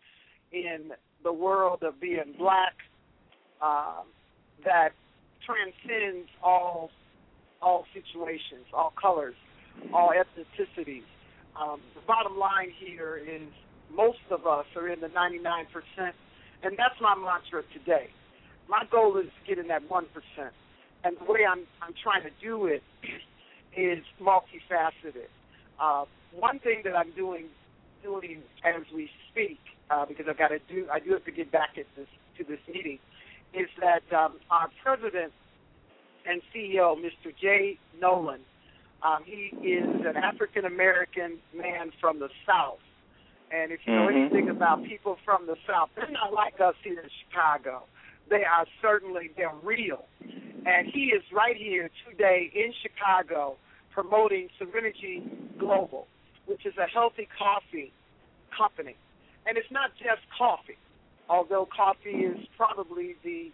in the world of being black um, that transcends all all situations, all colors, all ethnicities. Um, the bottom line here is most of us are in the 99 percent and that's my mantra today. My goal is to get in that one percent, and the way I'm I'm trying to do it is multifaceted. Uh, one thing that I'm doing doing as we speak, uh, because I've got to do I do have to get back at this to this meeting, is that um, our president and CEO, Mr. Jay Nolan, um, he is an African American man from the South. And if you know Mhm. anything about people from the South, they're not like us here in Chicago. They are certainly they're real. And he is right here today in Chicago promoting Serenity Global, which is a healthy coffee company. And it's not just coffee, although coffee is probably the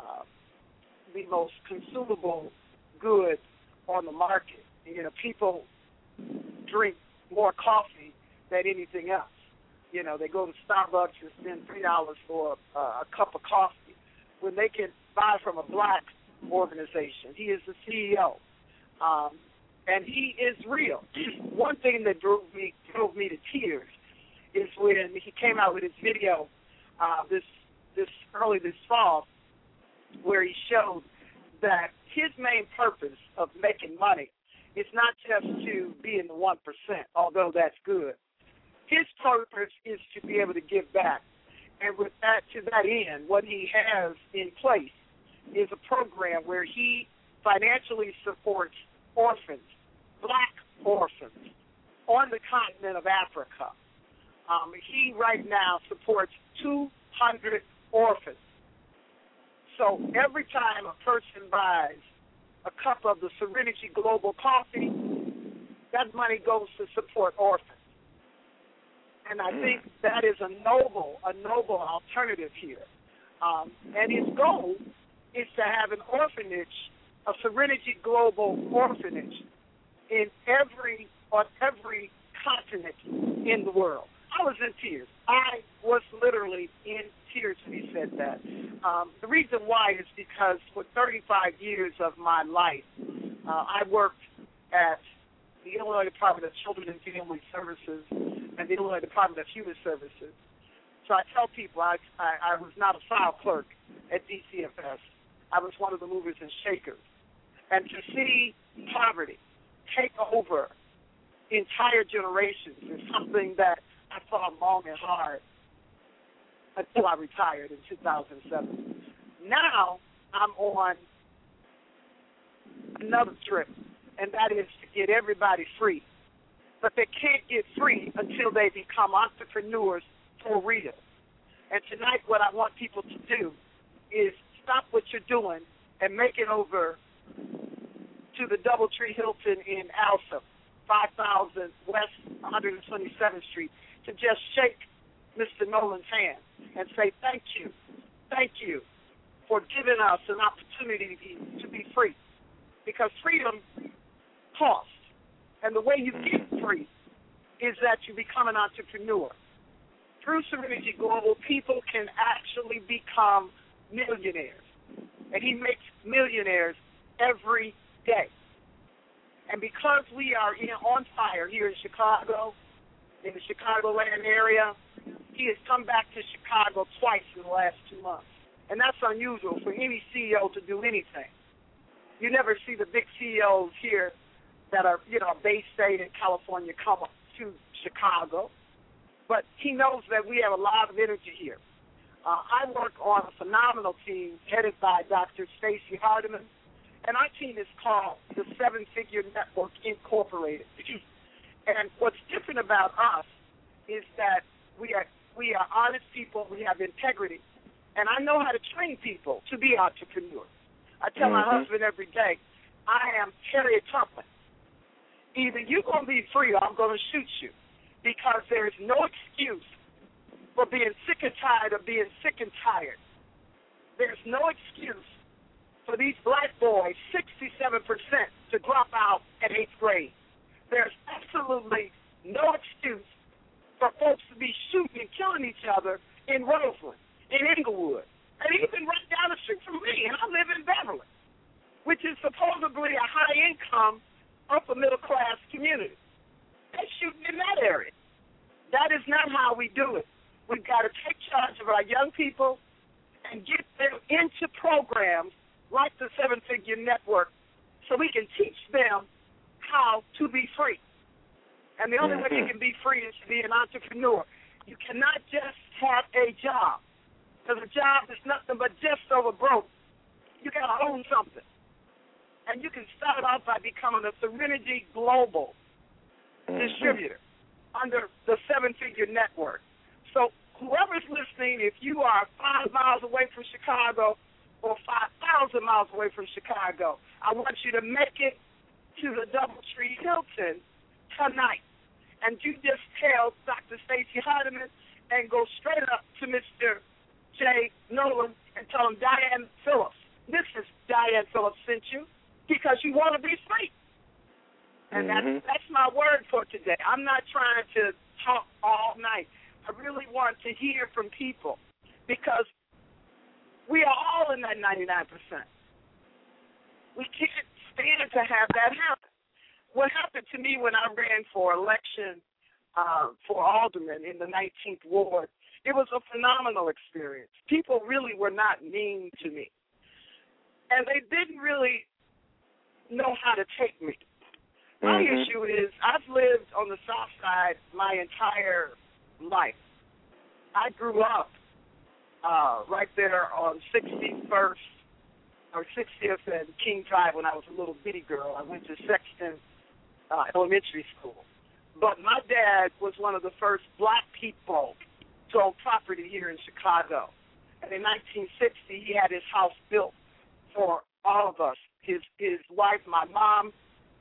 uh, the most consumable good on the market. You know, people drink more coffee than anything else. You know, they go to Starbucks and spend three dollars for a, a cup of coffee when they can buy from a black organization. He is the CEO, um, and he is real. One thing that drove me drove me to tears is when he came out with his video uh, this this early this fall, where he showed that his main purpose of making money is not just to be in the one percent, although that's good. His purpose is to be able to give back, and with that to that end, what he has in place is a program where he financially supports orphans, black orphans, on the continent of Africa. Um, he right now supports 200 orphans. So every time a person buys a cup of the Serenity Global Coffee, that money goes to support orphans. And I think that is a noble, a noble alternative here. Um, and his goal is to have an orphanage, a Serenity Global orphanage, in every on every continent in the world. I was in tears. I was literally in tears when he said that. Um, the reason why is because for 35 years of my life, uh, I worked at the Illinois Department of Children and Family Services and the Illinois Department of Human Services So I tell people I, I I was not a file clerk at DCFS. I was one of the movers and shakers. And to see poverty take over entire generations is something that I fought long and hard until I retired in 2007. Now I'm on another trip, and that is to get everybody free. But they can't get free until they become entrepreneurs for real. And tonight, what I want people to do is stop what you're doing and make it over to the DoubleTree Hilton in Alsip, 5000 West 127th Street, to just shake Mr. Nolan's hand and say thank you, thank you for giving us an opportunity to be free. Because freedom costs. And the way you hmm. get free is that you become an entrepreneur. Through Serenity Global, people can actually become millionaires. And he makes millionaires every day. And because we are in, on fire here in Chicago, in the Chicagoland area, he has come back to Chicago twice in the last two months. And that's unusual for any CEO to do anything. You never see the big CEOs here that are, you know, Bay State and California come up to Chicago. But he knows that we have a lot of energy here. Uh, I work on a phenomenal team headed by Dr. Stacy Hardiman, and our team is called the Seven Figure Network Incorporated. and what's different about us is that we are we are honest people, we have integrity, and I know how to train people to be entrepreneurs. I tell my Mhm. husband every day, I am Harriet Tubman. Either you're going to be free or I'm going to shoot you because there is no excuse for being sick and tired of being sick and tired. There's no excuse for these black boys, 67%, to drop out at eighth grade. There's absolutely no excuse for folks to be shooting and killing each other in Roseland, in Englewood, and even right down the street from me, and I live in Beverly, which is supposedly a high income, upper middle class community. They're shooting in that area. That is not how we do it. We've got to take charge of our young people and get them into programs like the Seven Figure Network so we can teach them how to be free. And the only way you mm-hmm. can be free is to be an entrepreneur. You cannot just have a job. Because a job is nothing but just over broke. You got to own something. And you can start off by becoming a Serenity Global mm-hmm. distributor under the Seven Figure Network. So whoever's listening, if you are five miles away from Chicago or 5,000 miles away from Chicago, I want you to make it to the Doubletree Hilton tonight. And you just tell Dr. Stacy Hardiman and go straight up to Mr. Jay Nolan and tell him Diane Phillips. This is Diane Phillips sent you because you want to be free. And Mhm. that's that's my word for today. I'm not trying to talk all night. I really want to hear from people because we are all in that 99%. We can't stand to have that happen. What happened to me when I ran for election uh, for alderman in the 19th ward, it was a phenomenal experience. People really were not mean to me, and they didn't really know how to take me. My Mhm. issue is I've lived on the South Side my entire life. I grew up uh, right there on 61st or 60th and King Drive when I was a little bitty girl. I went to Sexton uh, Elementary School. But my dad was one of the first black people to own property here in Chicago. And in 1960, he had his house built for all of us, his his wife, my mom,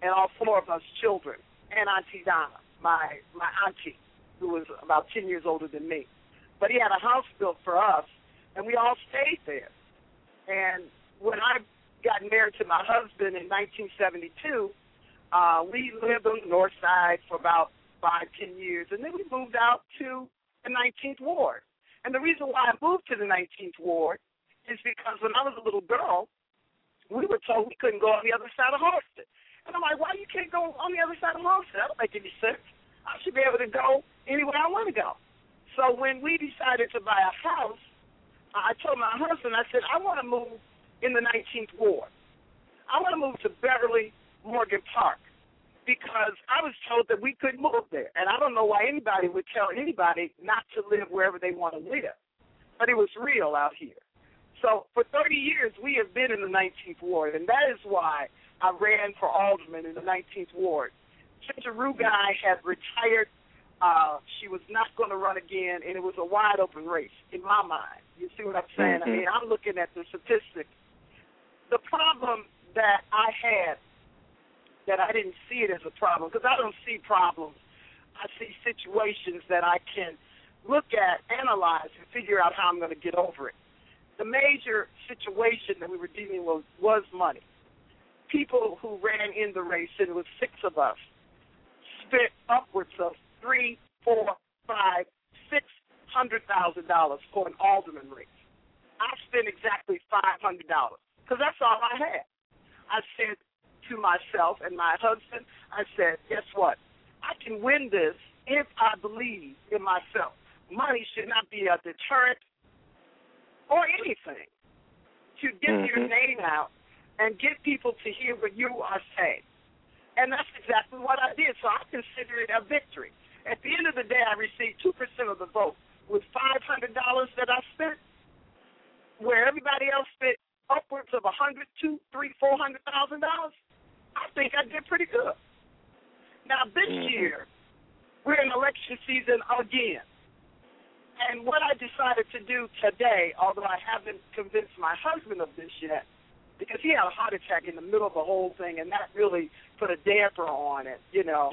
and all four of us children, and Auntie Donna, my my auntie, who was about 10 years older than me. But he had a house built for us, and we all stayed there. And when I got married to my husband in 1972, uh, we lived on the north side for about five, ten years, and then we moved out to the 19th ward. And the reason why I moved to the 19th ward is because when I was a little girl, we were told we couldn't go on the other side of Halsted. And I'm like, why you can't go on the other side of Halsted? That don't make any sense. I should be able to go anywhere I want to go. So when we decided to buy a house, I told my husband, I said, I want to move in the 19th ward. I want to move to Beverly Morgan Park because I was told that we couldn't move there. And I don't know why anybody would tell anybody not to live wherever they want to live. But it was real out here. So for 30 years, we have been in the 19th ward, and that is why I ran for alderman in the 19th ward. Ginger Rugai had retired. Uh, she was not going to run again, and it was a wide open race in my mind. You see what I'm saying? Mhm. I mean, I'm looking at the statistics. The problem that I had, that I didn't see it as a problem, because I don't see problems. I see situations that I can look at, analyze, and figure out how I'm going to get over it. The major situation that we were dealing with was money. People who ran in the race, and it was six of us, spent upwards of three, four, five, six hundred thousand dollars for an alderman race. I spent exactly five hundred dollars because that's all I had. I said to myself and my husband, I said, guess what? I can win this if I believe in myself. Money should not be a deterrent or anything to get your Mhm. name out and get people to hear what you are saying. And that's exactly what I did. So I consider it a victory. At the end of the day, I received 2% of the vote with $500 that I spent, where everybody else spent upwards of a hundred, two, three, four hundred thousand dollars. I think I did pretty good. Now this Mhm. year, we're in election season again. And what I decided to do today, although I haven't convinced my husband of this yet, because he had a heart attack in the middle of the whole thing, and that really put a damper on it, you know.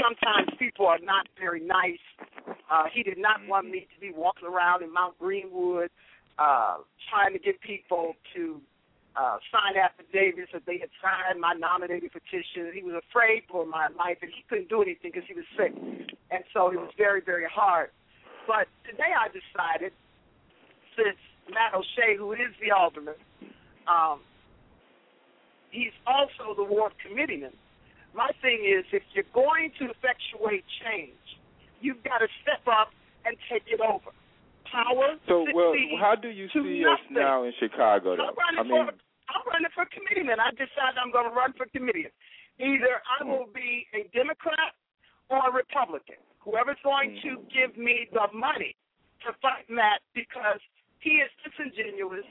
Sometimes people are not very nice. Uh, he did not want me to be walking around in Mount Greenwood uh, trying to get people to uh, sign affidavits that they had signed my nominating petition. He was afraid for my life, and he couldn't do anything because he was sick. And so it was very, very hard. But today I decided, since Matt O'Shea, who is the alderman, um, he's also the ward committeeman. My thing is, if you're going to effectuate change, you've got to step up and take it over. Power. So, well, how do you see us nothing. now in Chicago? Though? I mean, for I'm running for committeeman. I decided I'm going to run for committeeman. Either I will be a Democrat or a Republican. Whoever's going to mm. give me the money to fight Matt because he is disingenuous.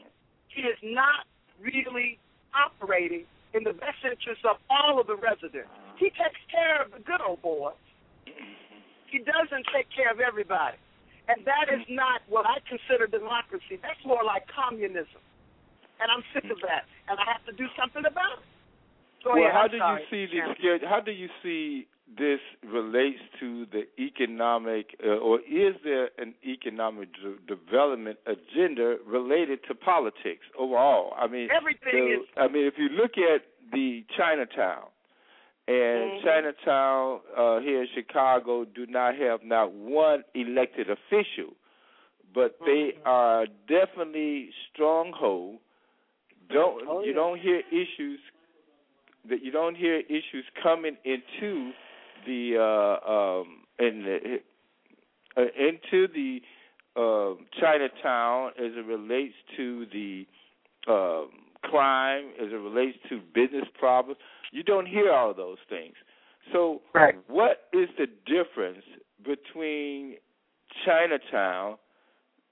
He is not really operating in the best interest of all of the residents. He takes care of the good old boys. He doesn't take care of everybody. And that is not what I consider democracy. That's more like communism. And I'm sick of that. And I have to do something about it. Go well, ahead. how do you see the how do you see this relates to the economic, uh, or is there an economic d- development agenda related to politics overall? I mean, Everything the- is I mean, if you look at the Chinatown, and Mhm. Chinatown uh, here in Chicago do not have not one elected official, but they Mhm. are definitely stronghold. Don't Oh, you yeah. don't hear issues that you don't hear issues coming into the uh, um, in the, uh, into the uh, Chinatown as it relates to the um, crime, as it relates to business problems. You don't hear all of those things. So, Right. what is the difference between Chinatown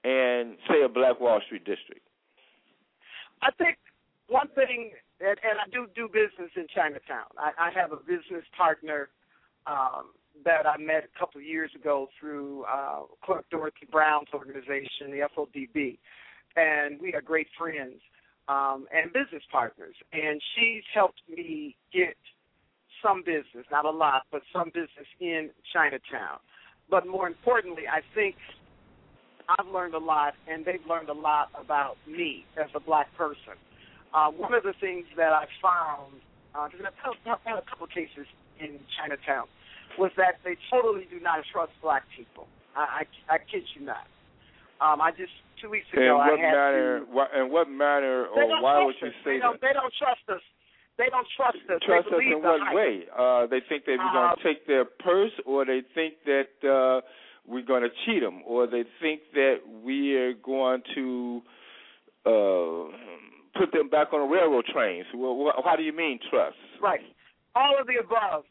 and, say, a Black Wall Street district? I think one thing, and, and I do do business in Chinatown. I, I have a business partner um, that I met a couple of years ago through uh, Clerk Dorothy Brown's organization, the FODB, and we are great friends um, and business partners. And she's helped me get some business, not a lot, but some business in Chinatown. But more importantly, I think I've learned a lot, and they've learned a lot about me as a black person. Uh, one of the things that I found, because I've had a couple of cases in Chinatown, was that they totally do not trust black people. I, I, I kid you not. Um, I just two weeks In ago what I had manner? to. Why, in what manner, They or why would you us. say they that? They don't trust us. They don't trust us. Trust they us in what hype. way? Uh, they think that we're going to take their purse, or they think that uh, we're going to cheat them, or they think that we are going to uh, put them back on the railroad trains. Well, how do you mean trust? Right. All of the above.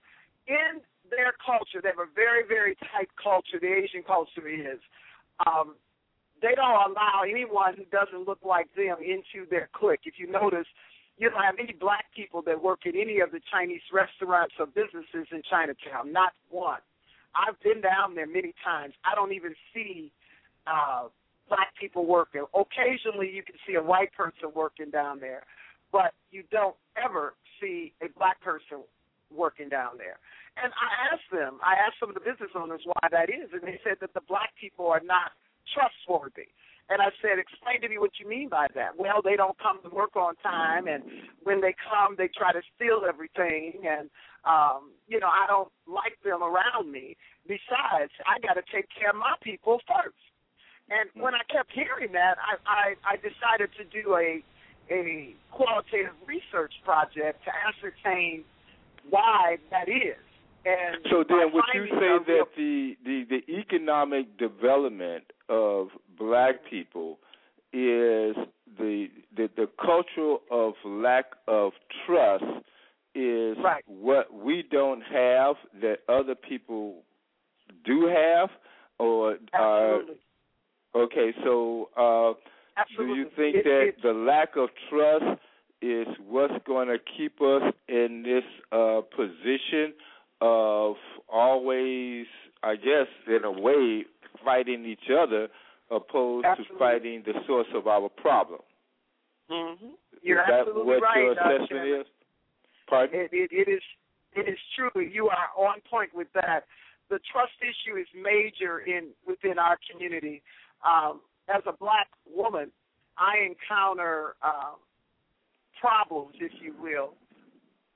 In their culture, they have a very, very tight culture. The Asian culture is. Um, they don't allow anyone who doesn't look like them into their clique. If you notice, you don't have any black people that work at any of the Chinese restaurants or businesses in Chinatown. Not one. I've been down there many times. I don't even see uh, black people working. Occasionally, you can see a white person working down there, but you don't ever see a black person working down there. And I asked them, I asked some of the business owners why that is, and they said that the black people are not trustworthy. And I said, explain to me what you mean by that. Well, they don't come to work on time, and when they come, they try to steal everything, and um, you know, I don't like them around me. Besides, I got to take care of my people first. And when I kept hearing that, I, I, I decided to do a a qualitative research project to ascertain why that is. And so then, would you say that the, the the economic development of black people is the the, the culture of lack of trust is right. what we don't have that other people do have, or Absolutely. Uh, okay, so uh, do you think it, that it, the lack of trust is what's going to keep us in this uh, position of always, I guess, in a way, fighting each other opposed Absolutely. to fighting the source of our problem? Mm-hmm. You're is that absolutely what right. your assessment Chairman. is? Pardon? It, it, it is it is true. You are on point with that. The trust issue is major in within our community. Um, as a black woman, I encounter um, problems, if you will,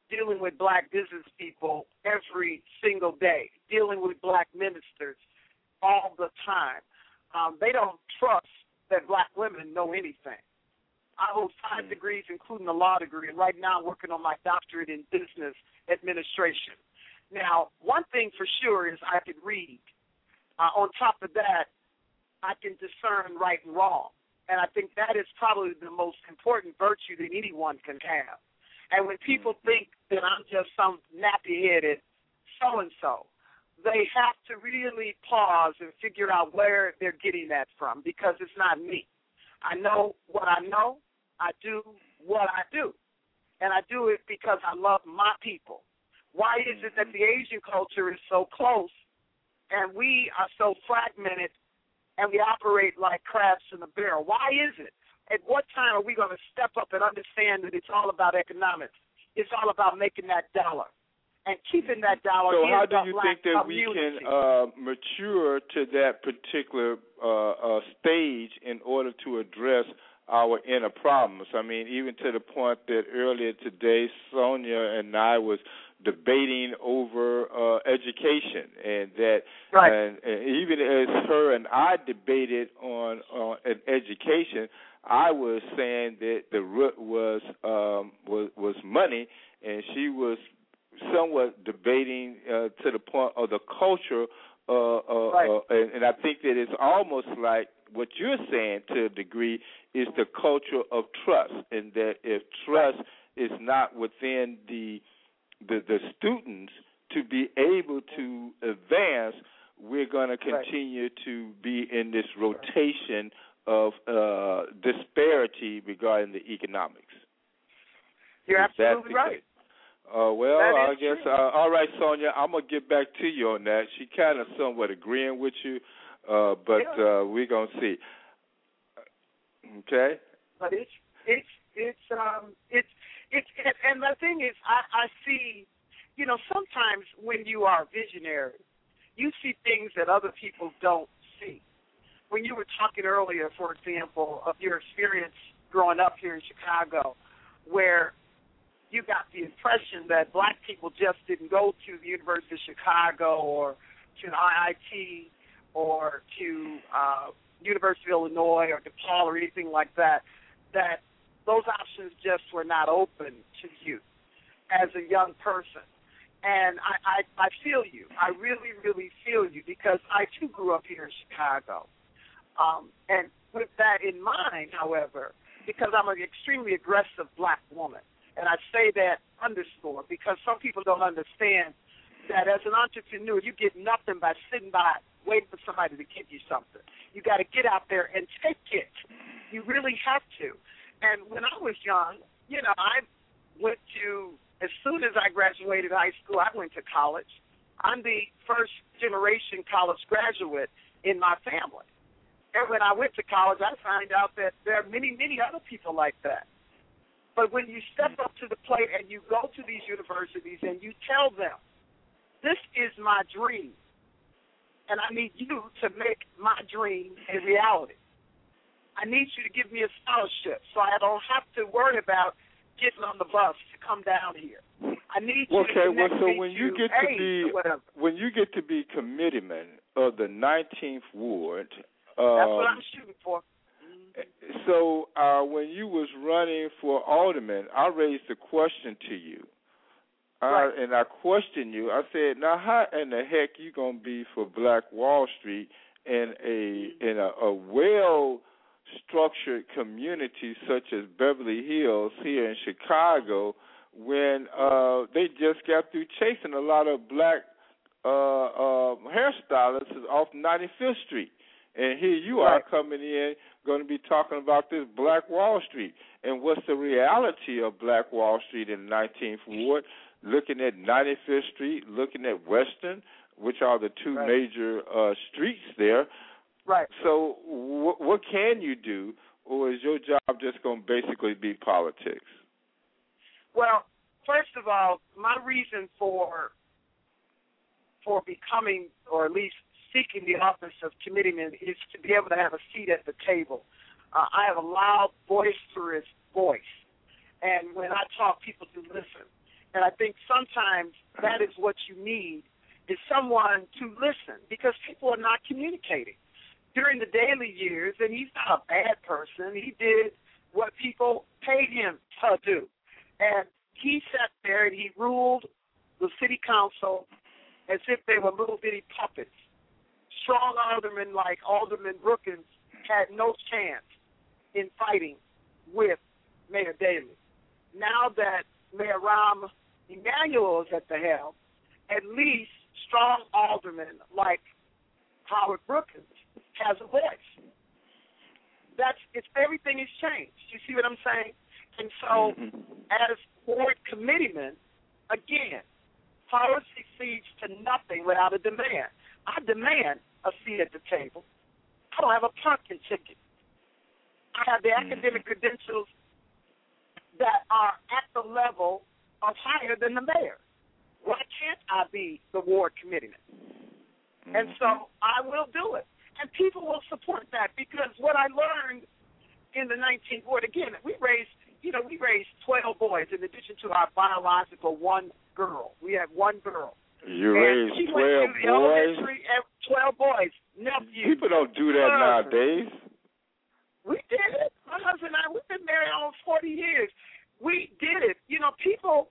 dealing with black business people every single day, dealing with black ministers all the time. Um, they don't trust that black women know anything. I hold five degrees, including a law degree, and right now I'm working on my doctorate in business administration. Now, one thing for sure is I can read. Uh, on top of that, I can discern right and wrong. And I think that is probably the most important virtue that anyone can have. And when people mm-hmm. think that I'm just some nappy headed so and so, they have to really pause and figure out where they're getting that from because it's not me. I know what I know. I do what I do. And I do it because I love my people. Why is it that mm-hmm. the Asian culture is so close and we are so fragmented and we operate like crabs in a barrel? Why is it? At what time are we going to step up and understand that it's all about economics? It's all about making that dollar and keeping that dollar. So how do you think that we can uh, mature to that particular uh, uh, stage in order to address our inner problems? I mean, even to the point that earlier today, Sonja and I was debating over uh, education, and that, Right. and, and even as her and I debated on on an education, I was saying that the root was um, was was money, and she was somewhat debating uh, to the point of the culture, uh, uh, Right. uh, and, and I think that it's almost like what you're saying to a degree is the culture of trust, and that if trust is not within the the, the students to be able to advance, we're going to Right. continue to be in this rotation of uh, disparity regarding the economics. You're Is absolutely right. Uh, well, I guess. Uh, all right, Sonja, I'm gonna get back to you on that. She kind of somewhat agreeing with you, uh, but Yeah. uh, we're gonna see. Okay. but it's it's it's um it's it's and, and the thing is I, I see you know sometimes when you are visionary you see things that other people don't see. When you were talking earlier for example of your experience growing up here in chicago where you got the impression that black people just didn't go to the university of chicago or to an iit or to uh University of Illinois or DePaul or anything like that, that those options just were not open to you as a young person. And I, I I feel you. I really really feel you because I too grew up here in Chicago. Um, and with that in mind, however, because I'm an extremely aggressive black woman, and I say that underscore because some people don't understand that as an entrepreneur, you get nothing by sitting by waiting for somebody to give you something. You got to get out there and take it. You really have to. And when I was young, you know, I went to as soon as I graduated high school, I went to college. I'm the first generation college graduate in my family. And when I went to college, I found out that there are many, many other people like that. But when you step up to the plate and you go to these universities and you tell them, this is my dream, and I need you to make my dream a reality. I need you to give me a scholarship so I don't have to worry about getting on the bus to come down here. I need you Okay, to well, so when you get to be when you get to be committeeman of the 19th ward, um, That's what I'm shooting for. so uh, when you was running for alderman, I raised a question to you. I, Right. And I questioned you. I said, "Now, how in the heck you gonna be for Black Wall Street in a in a, a well structured communities such as Beverly Hills here in Chicago when uh they just got through chasing a lot of black uh uh hairstylists off 95th Street. And here you are coming in going to be talking about this Black Wall Street. And what's the reality of Black Wall Street in the 19th Ward? Looking at 95th Street, looking at Western, which are the two Right. major uh streets there. Right. So, wh- what can you do, or is your job just going to basically be politics? Well, first of all, my reason for for becoming or at least seeking the office of committeeman is to be able to have a seat at the table. Uh, I have a loud, boisterous voice, and when I talk, people do listen. And I think sometimes that is what you need is someone to listen because people are not communicating. During the Daley years, and he's not a bad person, he did what people paid him to do. And he sat there and he ruled the city council as if they were little bitty puppets. Strong aldermen like Alderman Brookins had no chance in fighting with Mayor Daley. Now that Mayor Rahm Emanuel is at the helm, at least strong aldermen like Howard Brookins has a voice. That's it's everything has changed. You see what I'm saying? And so mm-hmm. as board committeeman, again, power succeeds to nothing without a demand. I demand a seat at the table. I don't have a pumpkin ticket. I have the mm-hmm. academic credentials that are at the level of higher than the mayor. Why can't I be the ward committeeman? And so mm-hmm. I will do it. And people will support that because what I learned in the 19th ward, again, we raised, you know, we raised 12 boys in addition to our biological one girl. We had one girl. You And raised she 12 went to boys? and 12 boys, nephews. People don't do that cousins. nowadays. We did it. My husband and I, we've been married almost 40 years. We did it. You know, people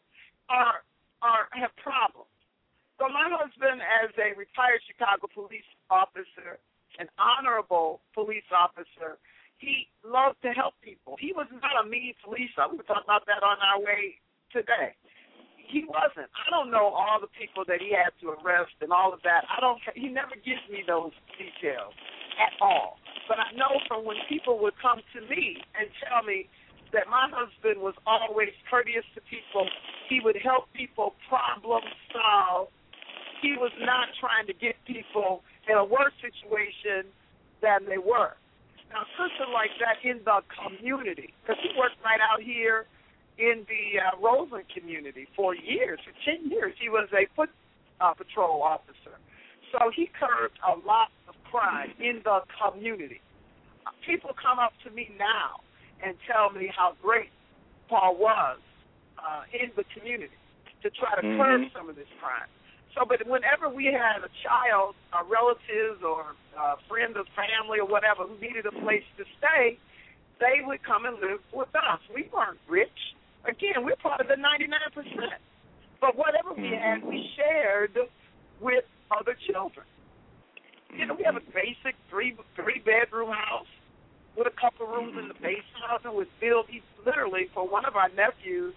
are are have problems. So my husband, as a retired Chicago police officer, an honorable police officer, he loved to help people. He was not a mean police officer. We were talking about that on our way today. He wasn't. I don't know all the people that he had to arrest and all of that. I don't. He never gives me those details at all. But I know from when people would come to me and tell me that my husband was always courteous to people. He would help people problem solve. He was not trying to get people in a worse situation than they were. Now, a person like that in the community, because he worked right out here in the uh, Roseland community for years, for 10 years. He was a foot uh, patrol officer. So he curbed a lot of crime in the community. People come up to me now and tell me how great Paul was uh, in the community to try to curb Mhm. some of this crime. So, but whenever we had a child, a relative or a friend of family or whatever who needed a place to stay, they would come and live with us. We weren't rich. Again, we're part of the 99%. But whatever we had, mm-hmm. we shared with other children. You know, we have a mm-hmm. basic three three bedroom house with a couple rooms in the mm-hmm. basement. Housing was built literally for one of our nephews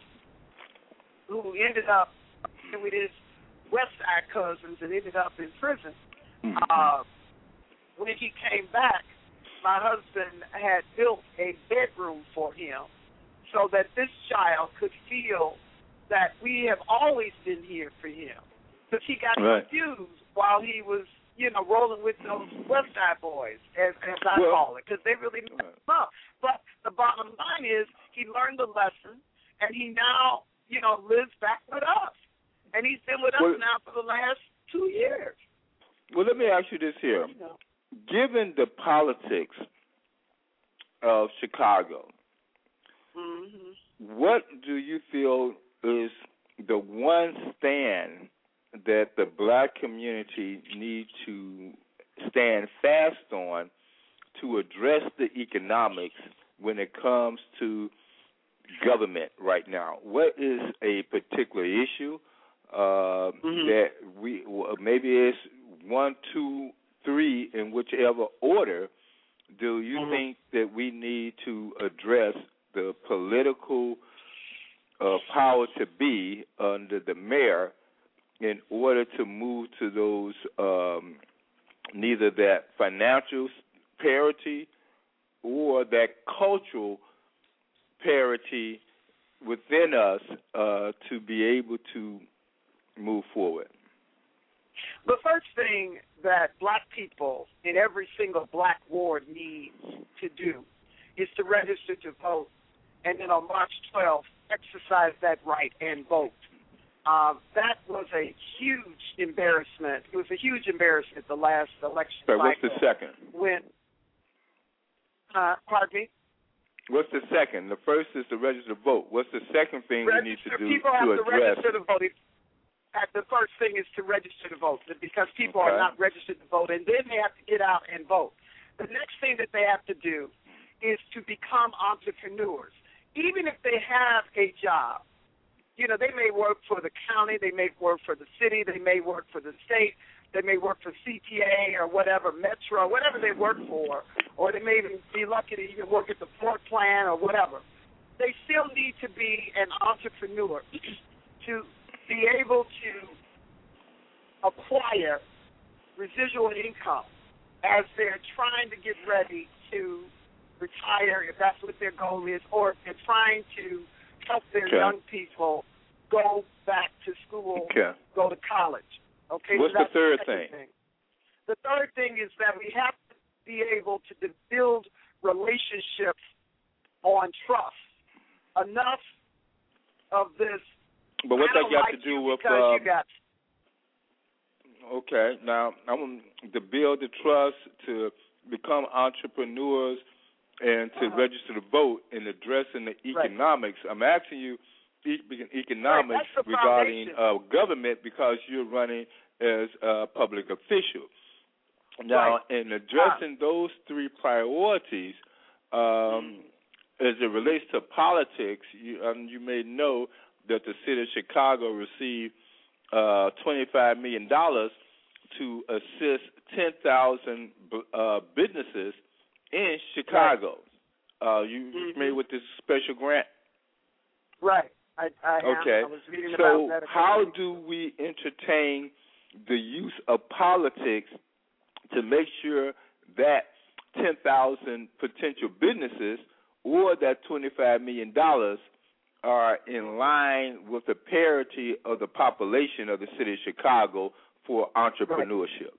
who ended up and with his West Side cousins and ended up in prison. Mm-hmm. Uh, when he came back, my husband had built a bedroom for him so that this child could feel that we have always been here for him. Because he got Right. confused while he was, you know, rolling with those West Side boys, as, as I Well- call it, because they really messed him up. But the bottom line is he learned the lesson, and he now, you know, lives back with us. And he's been with us Well- now for the last two years. Well, let me ask you this here. You know. Given the politics of Chicago, hmm what do you feel is the one stand that the black community need to stand fast on to address the economics when it comes to government right now? What is a particular issue uh, Mhm. that we maybe it's one, two, three in whichever order? Do you Mhm. think that we need to address the political uh, power to be under the mayor in order to move to those um, neither that financial parity or that cultural parity within us uh, to be able to move forward. The first thing that black people in every single black ward needs to do is to register to vote, and then on March 12th, exercise that right and vote. Um, that was a huge embarrassment. It was a huge embarrassment the last election So what's the second? when. Uh, pardon me. What's the second? The first is to register to vote. What's the second thing we need to Register. do people have to to address? register to vote. The first thing is to register to vote because people Okay. are not registered to vote, and then they have to get out and vote. The next thing that they have to do is to become entrepreneurs, even if they have a job. You know, they may work for the county, they may work for the city, they may work for the state, they may work for CTA or whatever, Metro, whatever they work for, or they may even be lucky to even work at the Ford plant or whatever. They still need to be an entrepreneur to be able to acquire residual income as they're trying to get ready to retire, if that's what their goal is, or if they're trying to help their Okay. young people go back to school, Okay. go to college. Okay. What's so the third second thing? The third thing is that we have to be able to build relationships on trust. Enough of this. But what that got like to do with uh, you got Okay, now I want to build the trust to become entrepreneurs and to Uh-huh. register to vote in addressing the economics. I'm asking you economics Right, regarding uh, government because you're running as a public official. Now, Right. in addressing those three priorities, um, as it relates to politics, you, um, you may know that the city of Chicago received uh, $25 million to assist 10,000 uh, businesses in Chicago. Uh, you Mhm. familiar with this special grant? right. I, I. Okay. I was So, about how do we entertain the use of politics to make sure that 10,000 potential businesses or that $25 million are in line with the parity of the population of the city of Chicago for entrepreneurship?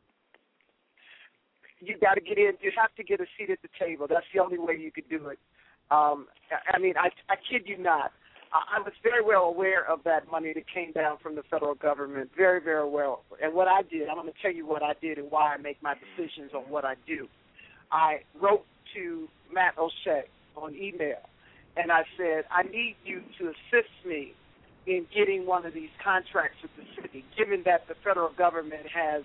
you got to get in. You have to get a seat at the table. That's the only way you could do it. Um, I mean, I, I kid you not. I, I was very well aware of that money that came down from the federal government. Very, very well. And what I did, I'm going to tell you what I did and why I make my decisions on what I do. I wrote to Matt O'Shea on email, and I said, I need you to assist me in getting one of these contracts with the city, given that the federal government has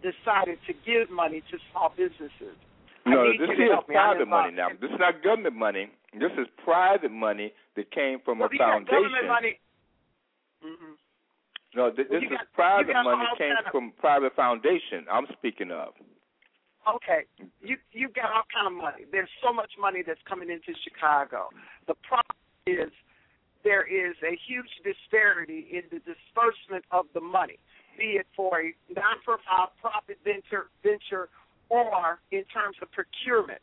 decided to give money to small businesses. No, this is help me. I'm private money now. This is not government money. This is private money that came from Well, a foundation. government money. hmm No, th- Well, this is got- private money that came from private foundation. I'm speaking of. Okay, you you've got all kind of money. There's so much money that's coming into Chicago. The problem is there is a huge disparity in the disbursement of the money, be it for a non-profit venture, venture or in terms of procurement.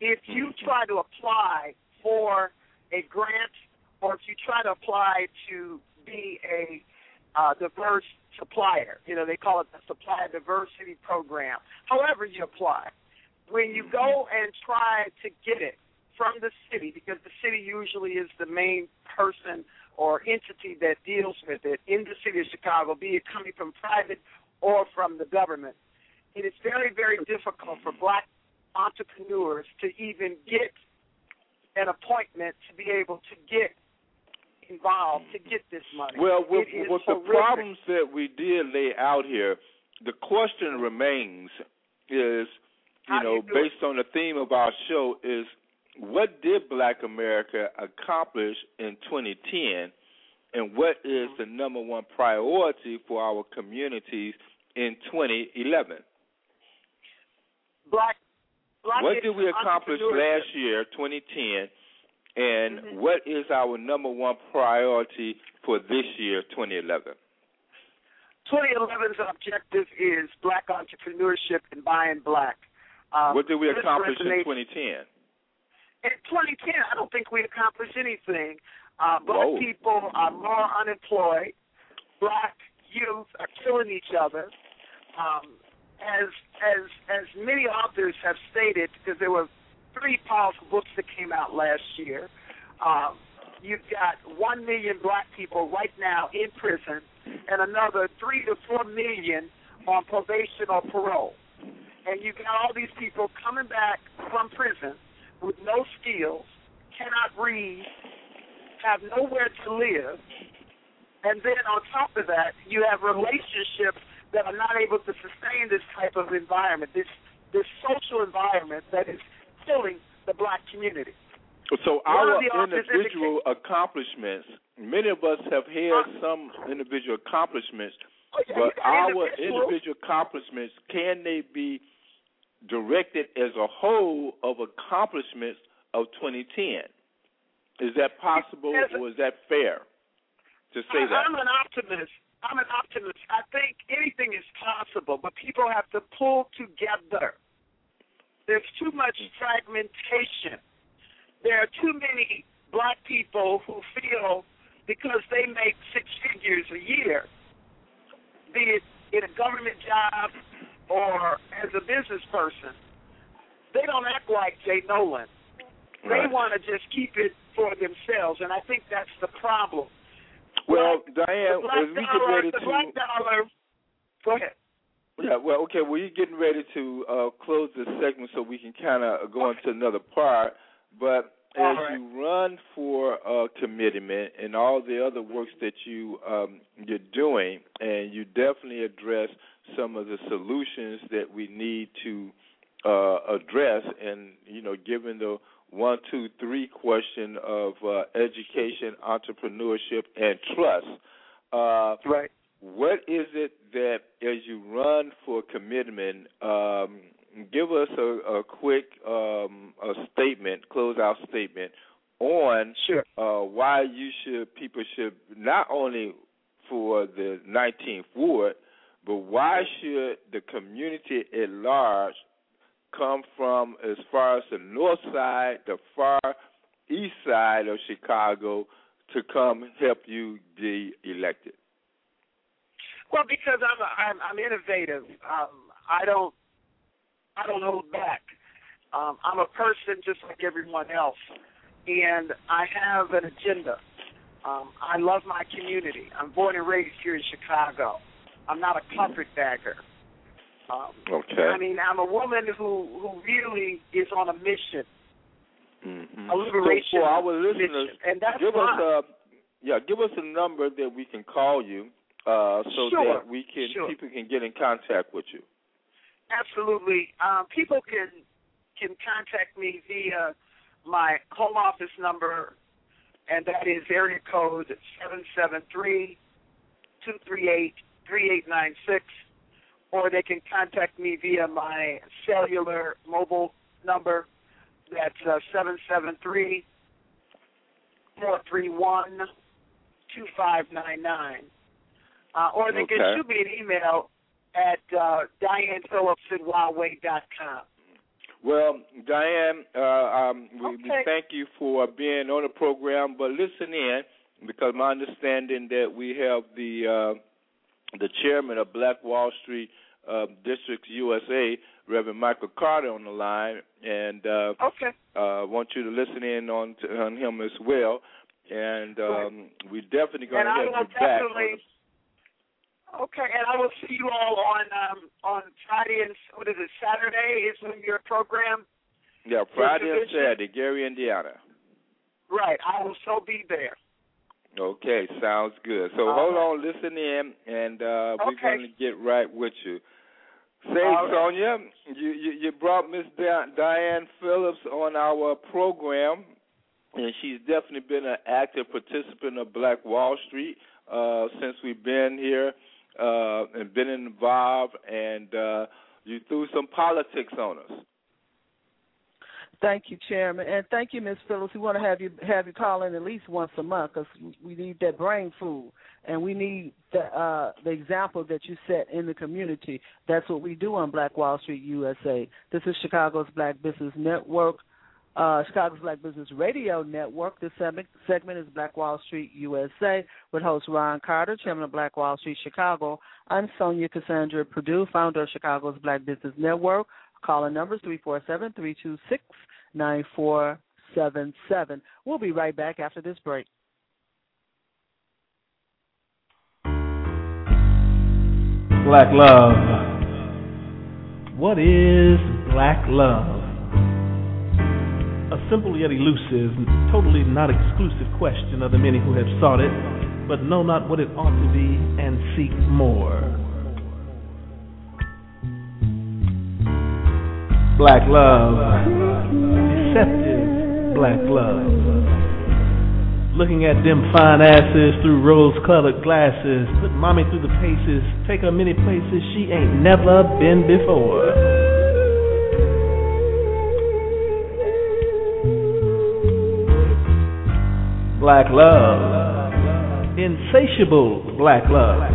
If you try to apply for a grant or if you try to apply to be a uh, diverse supplier, you know, they call it the Supplier Diversity Program. However, you apply, when you go and try to get it from the city, because the city usually is the main person or entity that deals with it in the city of Chicago, be it coming from private or from the government, it is very, very difficult for black entrepreneurs to even get an appointment to be able to get involved to get this money. Well, with, with the problems that we did lay out here, the question remains is, you How know, you based on the theme of our show, is what did Black America accomplish in 2010, and what is the number one priority for our communities in 2011? black black What did we accomplish last year, 2010, and Mhm. what is our number one priority for this year, 2011? 2011's objective is black entrepreneurship and buying black. Um, what did we accomplish in 2010? In 2010, I don't think we accomplished anything. Uh, black Whoa. people are more unemployed. Black youth are killing each other. Um, as as as many authors have stated, because there were three powerful books that came out last year. Um, you've got one million black people right now in prison, and another three to four million on probation or parole. And you've got all these people coming back from prison with no skills, cannot read, have nowhere to live, and then on top of that, you have relationships that are not able to sustain this type of environment, this this social environment that is killing the black community. So our individual accomplishments, many of us have had Uh, some individual accomplishments, Oh, yeah, but you our individual accomplishments, can they be directed as a whole of accomplishments of 2010? Is that possible Yes. or is that fair to say I, that? I'm an optimist. I'm an optimist. I think anything is possible, but people have to pull together. There's too much fragmentation. There are too many black people who feel because they make six figures a year, be it in a government job or as a business person, they don't act like Jay Nolan. They Right. want to just keep it for themselves, and I think that's the problem. Well, Diane, the black as we get dollar, ready the to black dollar. Go ahead. Yeah, well, okay. Well, you're getting ready to uh, close this segment so we can kind of go into another part. But as right. you run for uh, commitment and all the other works that you um, you're doing, and you definitely address some of the solutions that we need to uh, address, and you know, given the one, two, three question of uh, education, entrepreneurship, and trust. Uh, Right. What is it that, as you run for commitment, um, give us a, a quick um, a statement, close-out statement on Sure. uh, why you should people should not only for the 19th ward, but why should the community at large come from as far as the north side, the far east side of Chicago to come help you be elected? Well, because I'm a, I'm, I'm innovative. Um, I don't I don't hold back. Um, I'm a person just like everyone else, and I have an agenda. Um, I love my community. I'm born and raised here in Chicago. I'm not a carpetbagger. Um, Okay. I mean, I'm a woman who who really is on a mission, Mm-hmm. a liberation So for our listeners, mission, and that's give why. us a yeah, give us a number that we can call you, uh, so Sure, that we can sure. people can get in contact with you. Absolutely. Um, people can can contact me via my home office number, and that is area code seven seven three two three eight three eight nine six, or they can contact me via my cellular mobile number. That's uh, seven seven three four three one two five nine nine. Uh, or they can shoot me an email at uh, Diane Phillips at Huawei.com. Well, Diane, uh, um, we, we thank you for being on the program, but listen in because my understanding that we have the uh, the chairman of Black Wall Street uh, Districts USA, Reverend Michael Carter, on the line, and uh, Okay. uh, want you to listen in on to, on him as well. And um, we definitely going And to I have will you back. Okay, and I will see you all on um, on Friday and what is it? Saturday is when your program. Yeah, Friday and? Saturday, Gary, Indiana. Right, I will so be there. Okay, sounds good. So All hold right. on, listen in, and uh, we're Okay. going to get right with you. Say, right. Sonja, you, you you brought Miss Diane Phillips on our program, and she's definitely been an active participant of Black Wall Street uh, since we've been here uh, and been involved. And uh, you threw some politics on us. Thank you, Chairman, and thank you, Ms. Phillips. We want to have you have you call in at least once a month because we need that brain food, and we need the uh, the example that you set in the community. That's what we do on Black Wall Street USA. This is Chicago's Black Business Network, uh, Chicago's Black Business Radio Network. This segment, is Black Wall Street USA with host Ron Carter, Chairman of Black Wall Street Chicago. I'm Sonja Cassandra Perdue, founder of Chicago's Black Business Network. Calling numbers 347-326-9477. We'll be right back after this break. Black love. What is black love? Simple yet elusive, totally not exclusive question of the many who have sought it, but know not what it ought to be and seek more. Black love. Deceptive black love. Looking at them fine asses through rose colored glasses. Put mommy through the paces. Take her many places she ain't never been before. Black love. Insatiable black love.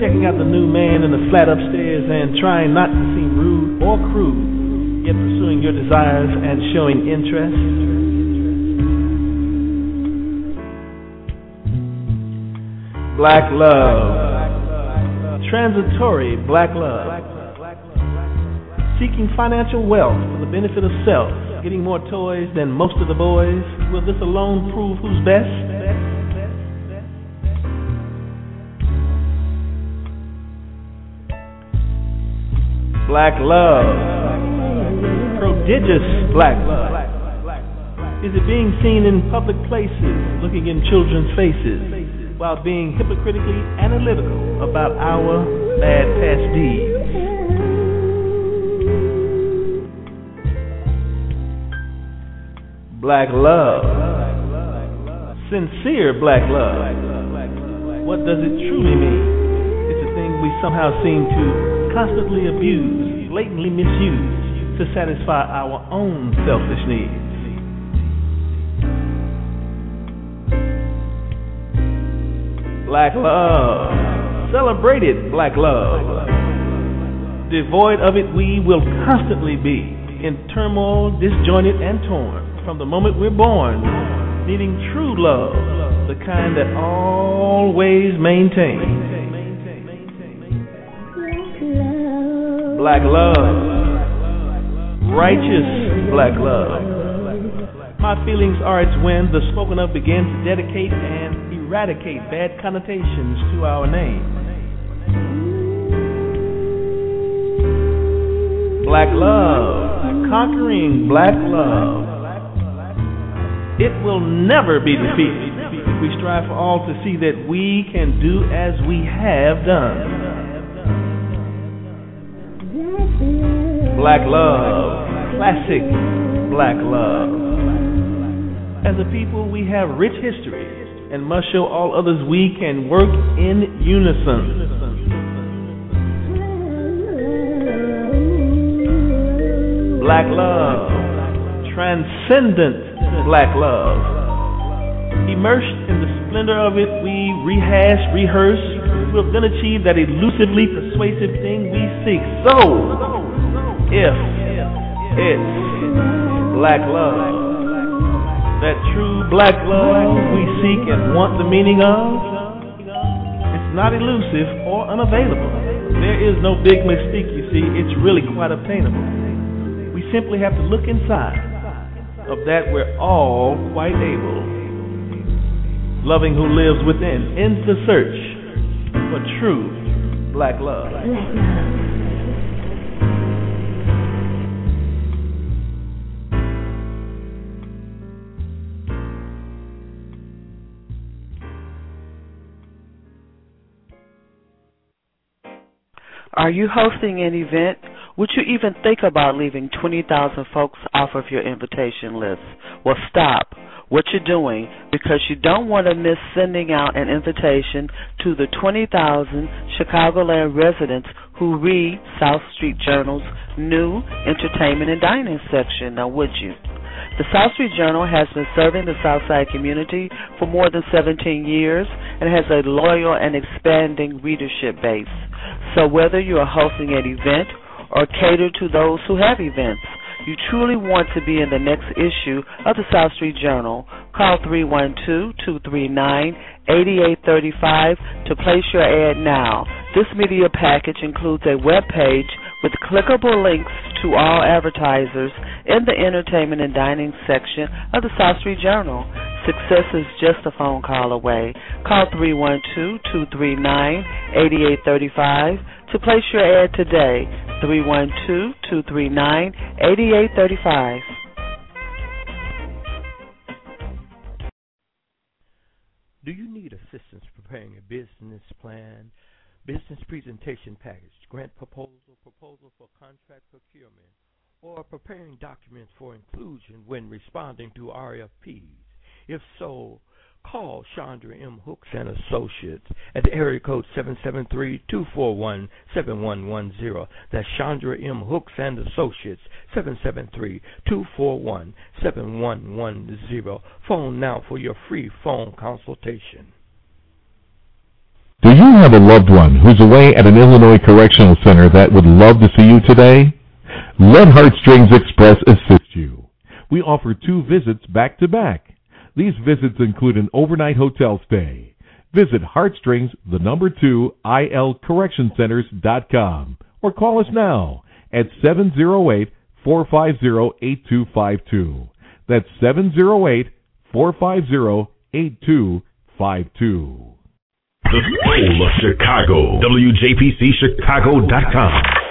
Checking out the new man in the flat upstairs and trying not to seem rude or crude, yet pursuing your desires and showing interest. Black love. Transitory black love. Seeking financial wealth for the benefit of self. Getting more toys than most of the boys. Will this alone prove who's best? Black love. Prodigious black love. Is it being seen in public places, looking in children's faces, while being hypocritically analytical about our bad past deeds? Black love. Sincere black love. What does it truly mean? It's a thing we somehow seem to constantly abuse, blatantly misuse to satisfy our own selfish needs. Black love. Celebrated black love. Devoid of it, we will constantly be in turmoil, disjointed, and torn from the moment we're born, needing true love, the kind that always maintains. Black love. Righteous black love. My feelings are its when the spoken of begin to dedicate and eradicate bad connotations to our name. Black love, conquering black love. It will never be defeated if we strive for all to see that we can do as we have done. Black love, classic black love. As a people, we have rich history and must show all others we can work in unison. Black love, transcendent black love. immersed in the splendor of it, we rehash, rehearse, we'll then achieve that elusively persuasive thing we seek. So, if it's black love, that true black love we seek and want the meaning of, it's not elusive or unavailable. There is no big mystique, you see, it's really quite obtainable. We simply have to look inside of that we're all quite able. Loving who lives within, in the search for true black love. Are you hosting an event? Would you even think about leaving 20,000 folks off of your invitation list? Well, stop what you're doing because you don't want to miss sending out an invitation to the 20,000 Chicagoland residents who read South Street Journal's new entertainment and dining section. Now, would you? The South Street Journal has been serving the Southside community for more than 17 years and has a loyal and expanding readership base. So, whether you are hosting an event or cater to those who have events, you truly want to be in the next issue of the South Street Journal, call 312-239-8835 to place your ad now. This media package includes a web page with clickable links to all advertisers in the entertainment and dining section of the South Street Journal. Success is just a phone call away. Call 312-239-8835 to place your ad today. 312-239-8835. Do you need assistance preparing a business plan, business presentation package, grant proposal, proposal for contract procurement, or preparing documents for inclusion when responding to RFPs? If so, call Chandra M. Hooks and Associates at the area code 773-241-7110. That's Chandra M. Hooks and Associates, 773-241-7110. Phone now for your free phone consultation. Do you have a loved one who's away at an Illinois Correctional Center that would love to see you today? Let Heartstrings Express assist you. We offer two visits back to back. These visits include an overnight hotel stay. Visit Heartstrings, the number two, ilcorrectioncenters.com or call us now at 708-450-8252. That's 708-450-8252. The Soul of Chicago. WJPCChicago.com.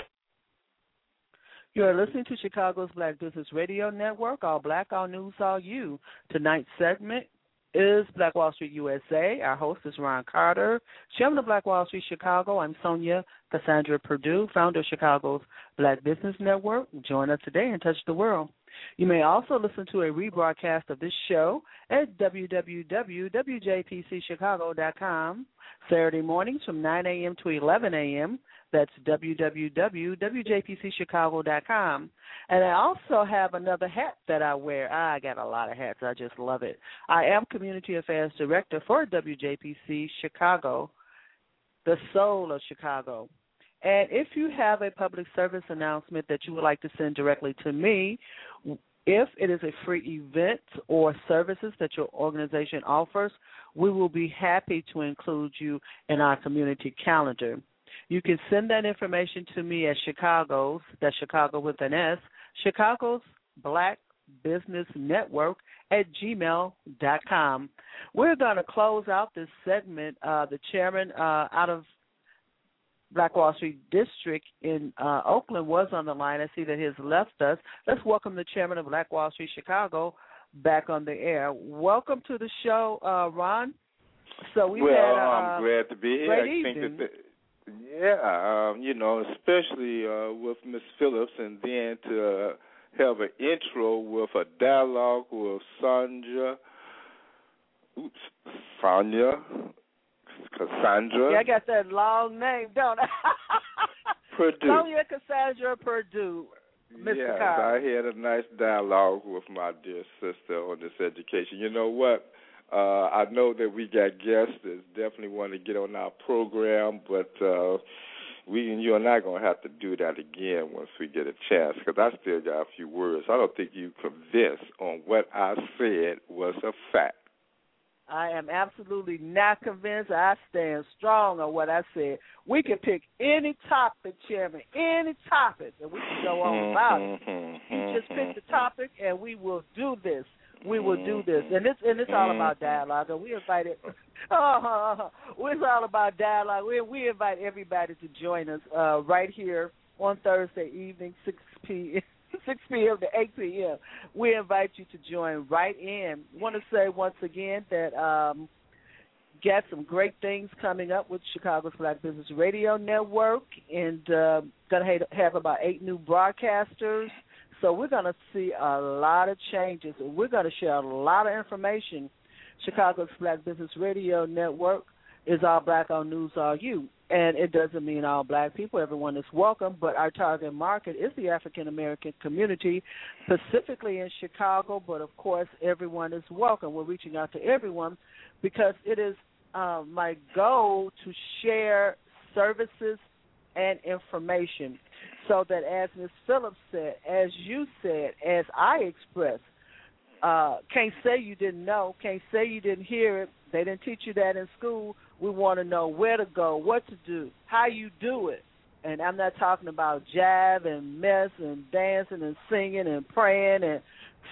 You are listening to Chicago's Black Business Radio Network, all black, all news, all you. Tonight's segment is Black Wall Street USA. Our host is Ron Carter, chairman of Black Wall Street Chicago. I'm Sonja Cassandra Perdue, founder of Chicago's Black Business Network. Join us today and touch the world. You may also listen to a rebroadcast of this show at www.wjpcchicago.com Saturday mornings from 9 a.m. to 11 a.m. That's www.wjpcchicago.com. And I also have another hat that I wear. I got a lot of hats. I just love it. I am Community Affairs Director for WJPC Chicago, the soul of Chicago. And if you have a public service announcement that you would like to send directly to me, if it is a free event or services that your organization offers, we will be happy to include you in our community calendar. You can send that information to me at Chicago's, that's Chicago with an S, Chicago's Black Business Network at gmail.com. We're going to close out this segment. Uh, the chairman uh, out of Black Wall Street District in uh, Oakland was on the line. I see that he has left us. Let's welcome the chairman of Black Wall Street Chicago back on the air. Welcome to the show, uh, Ron. So we well, had. Uh, I'm glad to be here. I think evening. that, the, yeah, um, you know, especially uh, with Miss Phillips, and then to uh, have an intro with a dialogue with Sandra. Oops, Sonja, Cassandra. Yeah, I got that long name, don't I? Perdue. Sonja Cassandra Perdue. Mr. Yes. I had a nice dialogue with my dear sister on this education. You know what? Uh, I know that we got guests that definitely want to get on our program, but uh, we and you and I gonna have to do that again once we get a chance because I still got a few words. I don't think you convinced on what I said was a fact. I am absolutely not convinced. I stand strong on what I said. We can pick any topic, Chairman, any topic, and we can go on about it. Mm-hmm. You just pick the topic, and we will do this. We will do this, and it's and it's all about dialogue. And we invited. Oh, it's all about dialogue. We we invite everybody to join us uh, right here on Thursday evening, six p. 6 p.m. to 8 p.m. We invite you to join right in. want to say once again that um, got some great things coming up with Chicago's Black Business Radio Network, and uh, to have about eight new broadcasters. So we're to see a lot of changes. We're going to share a lot of information. Chicago's Black Business Radio Network is all black, all news, all you. And it doesn't mean all black people, everyone is welcome, but our target market is the African American community, specifically in Chicago, but of course, everyone is welcome. We're reaching out to everyone because it is uh, my goal to share services and information so that, as Ms. Phillips said, as you said, as I expressed, uh, can't say you didn't know, can't say you didn't hear it. They didn't teach you that in school. We want to know where to go, what to do, how you do it. And I'm not talking about jive and mess and dancing and singing and praying and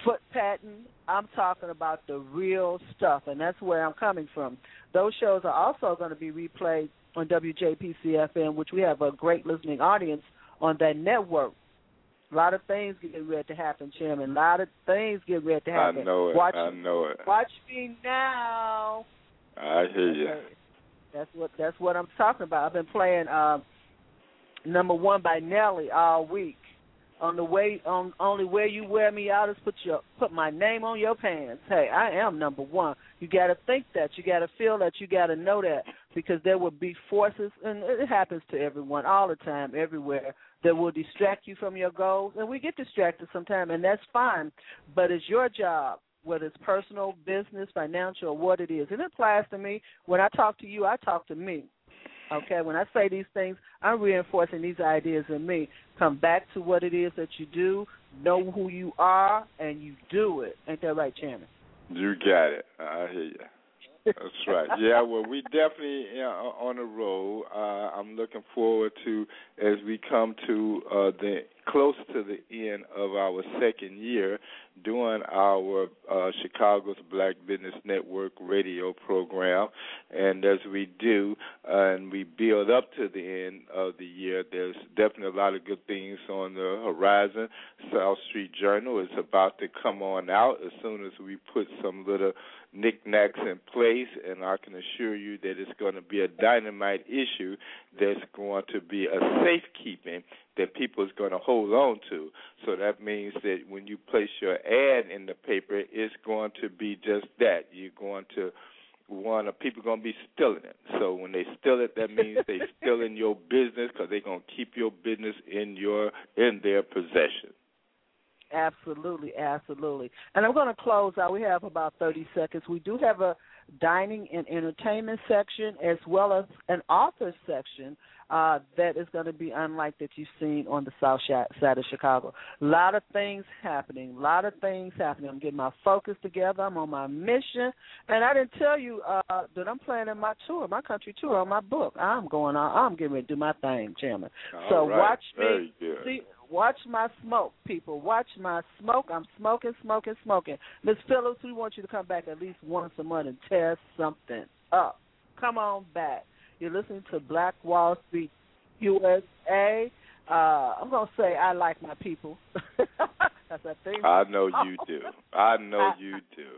foot patting. I'm talking about the real stuff, and that's where I'm coming from. Those shows are also going to be replayed on WJPC FM, which we have a great listening audience on that network. A lot of things getting ready to happen, Chairman. A lot of things getting ready to happen. I know it. Watch, I know it. watch me now. I hear you. Okay. That's what that's what I'm talking about. I've been playing uh, number one by Nelly all week. On the way, on only way you wear me out is put your put my name on your pants. Hey, I am number one. You got to think that. You got to feel that. You got to know that because there will be forces, and it happens to everyone all the time, everywhere, that will distract you from your goals, and we get distracted sometimes, and that's fine. But it's your job whether it's personal, business, financial, or what it is. And it applies to me. When I talk to you, I talk to me. Okay, when I say these things, I'm reinforcing these ideas in me. Come back to what it is that you do, know who you are, and you do it. Ain't that right, Chairman? You got it. I hear you. That's right. Yeah, well, we definitely you know, on the road. Uh, I'm looking forward to as we come to uh, the close to the end of our second year doing our uh, Chicago's Black Business Network radio program. And as we do, uh, and we build up to the end of the year, there's definitely a lot of good things on the horizon. South Street Journal is about to come on out as soon as we put some little knickknacks in place, and I can assure you that it's going to be a dynamite issue that's going to be a safekeeping that people is going to hold on to. So that means that when you place your ad in the paper, it's going to be just that. You're going to one people going to be stealing it. So when they steal it, that means they stealing your business because they're going to keep your business in your in their possession. Absolutely, absolutely. And I'm going to close out. We have about 30 seconds. We do have a dining and entertainment section as well as an author section uh, that is going to be unlike that you've seen on the south side of Chicago. A lot of things happening. A lot of things happening. I'm getting my focus together. I'm on my mission, and I didn't tell you uh, that I'm planning my tour, my country tour on my book. I'm going on. I'm getting ready to do my thing, Chairman. All so right. watch me. See, watch my smoke, people. Watch my smoke. I'm smoking, smoking, smoking. Miss Phillips, we want you to come back at least once a month and test something up. Come on back. You're listening to Black Wall Street USA. Uh, I'm gonna say I like my people. That's a thing. I know you do. I know you do.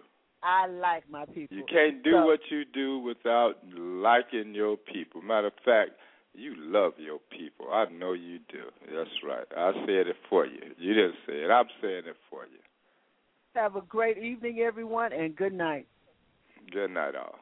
I like my people. You can't do So- what you do without liking your people. Matter of fact, you love your people. I know you do. That's right. I said it for you. You didn't say it. I'm saying it for you. Have a great evening, everyone, and good night. Good night, all.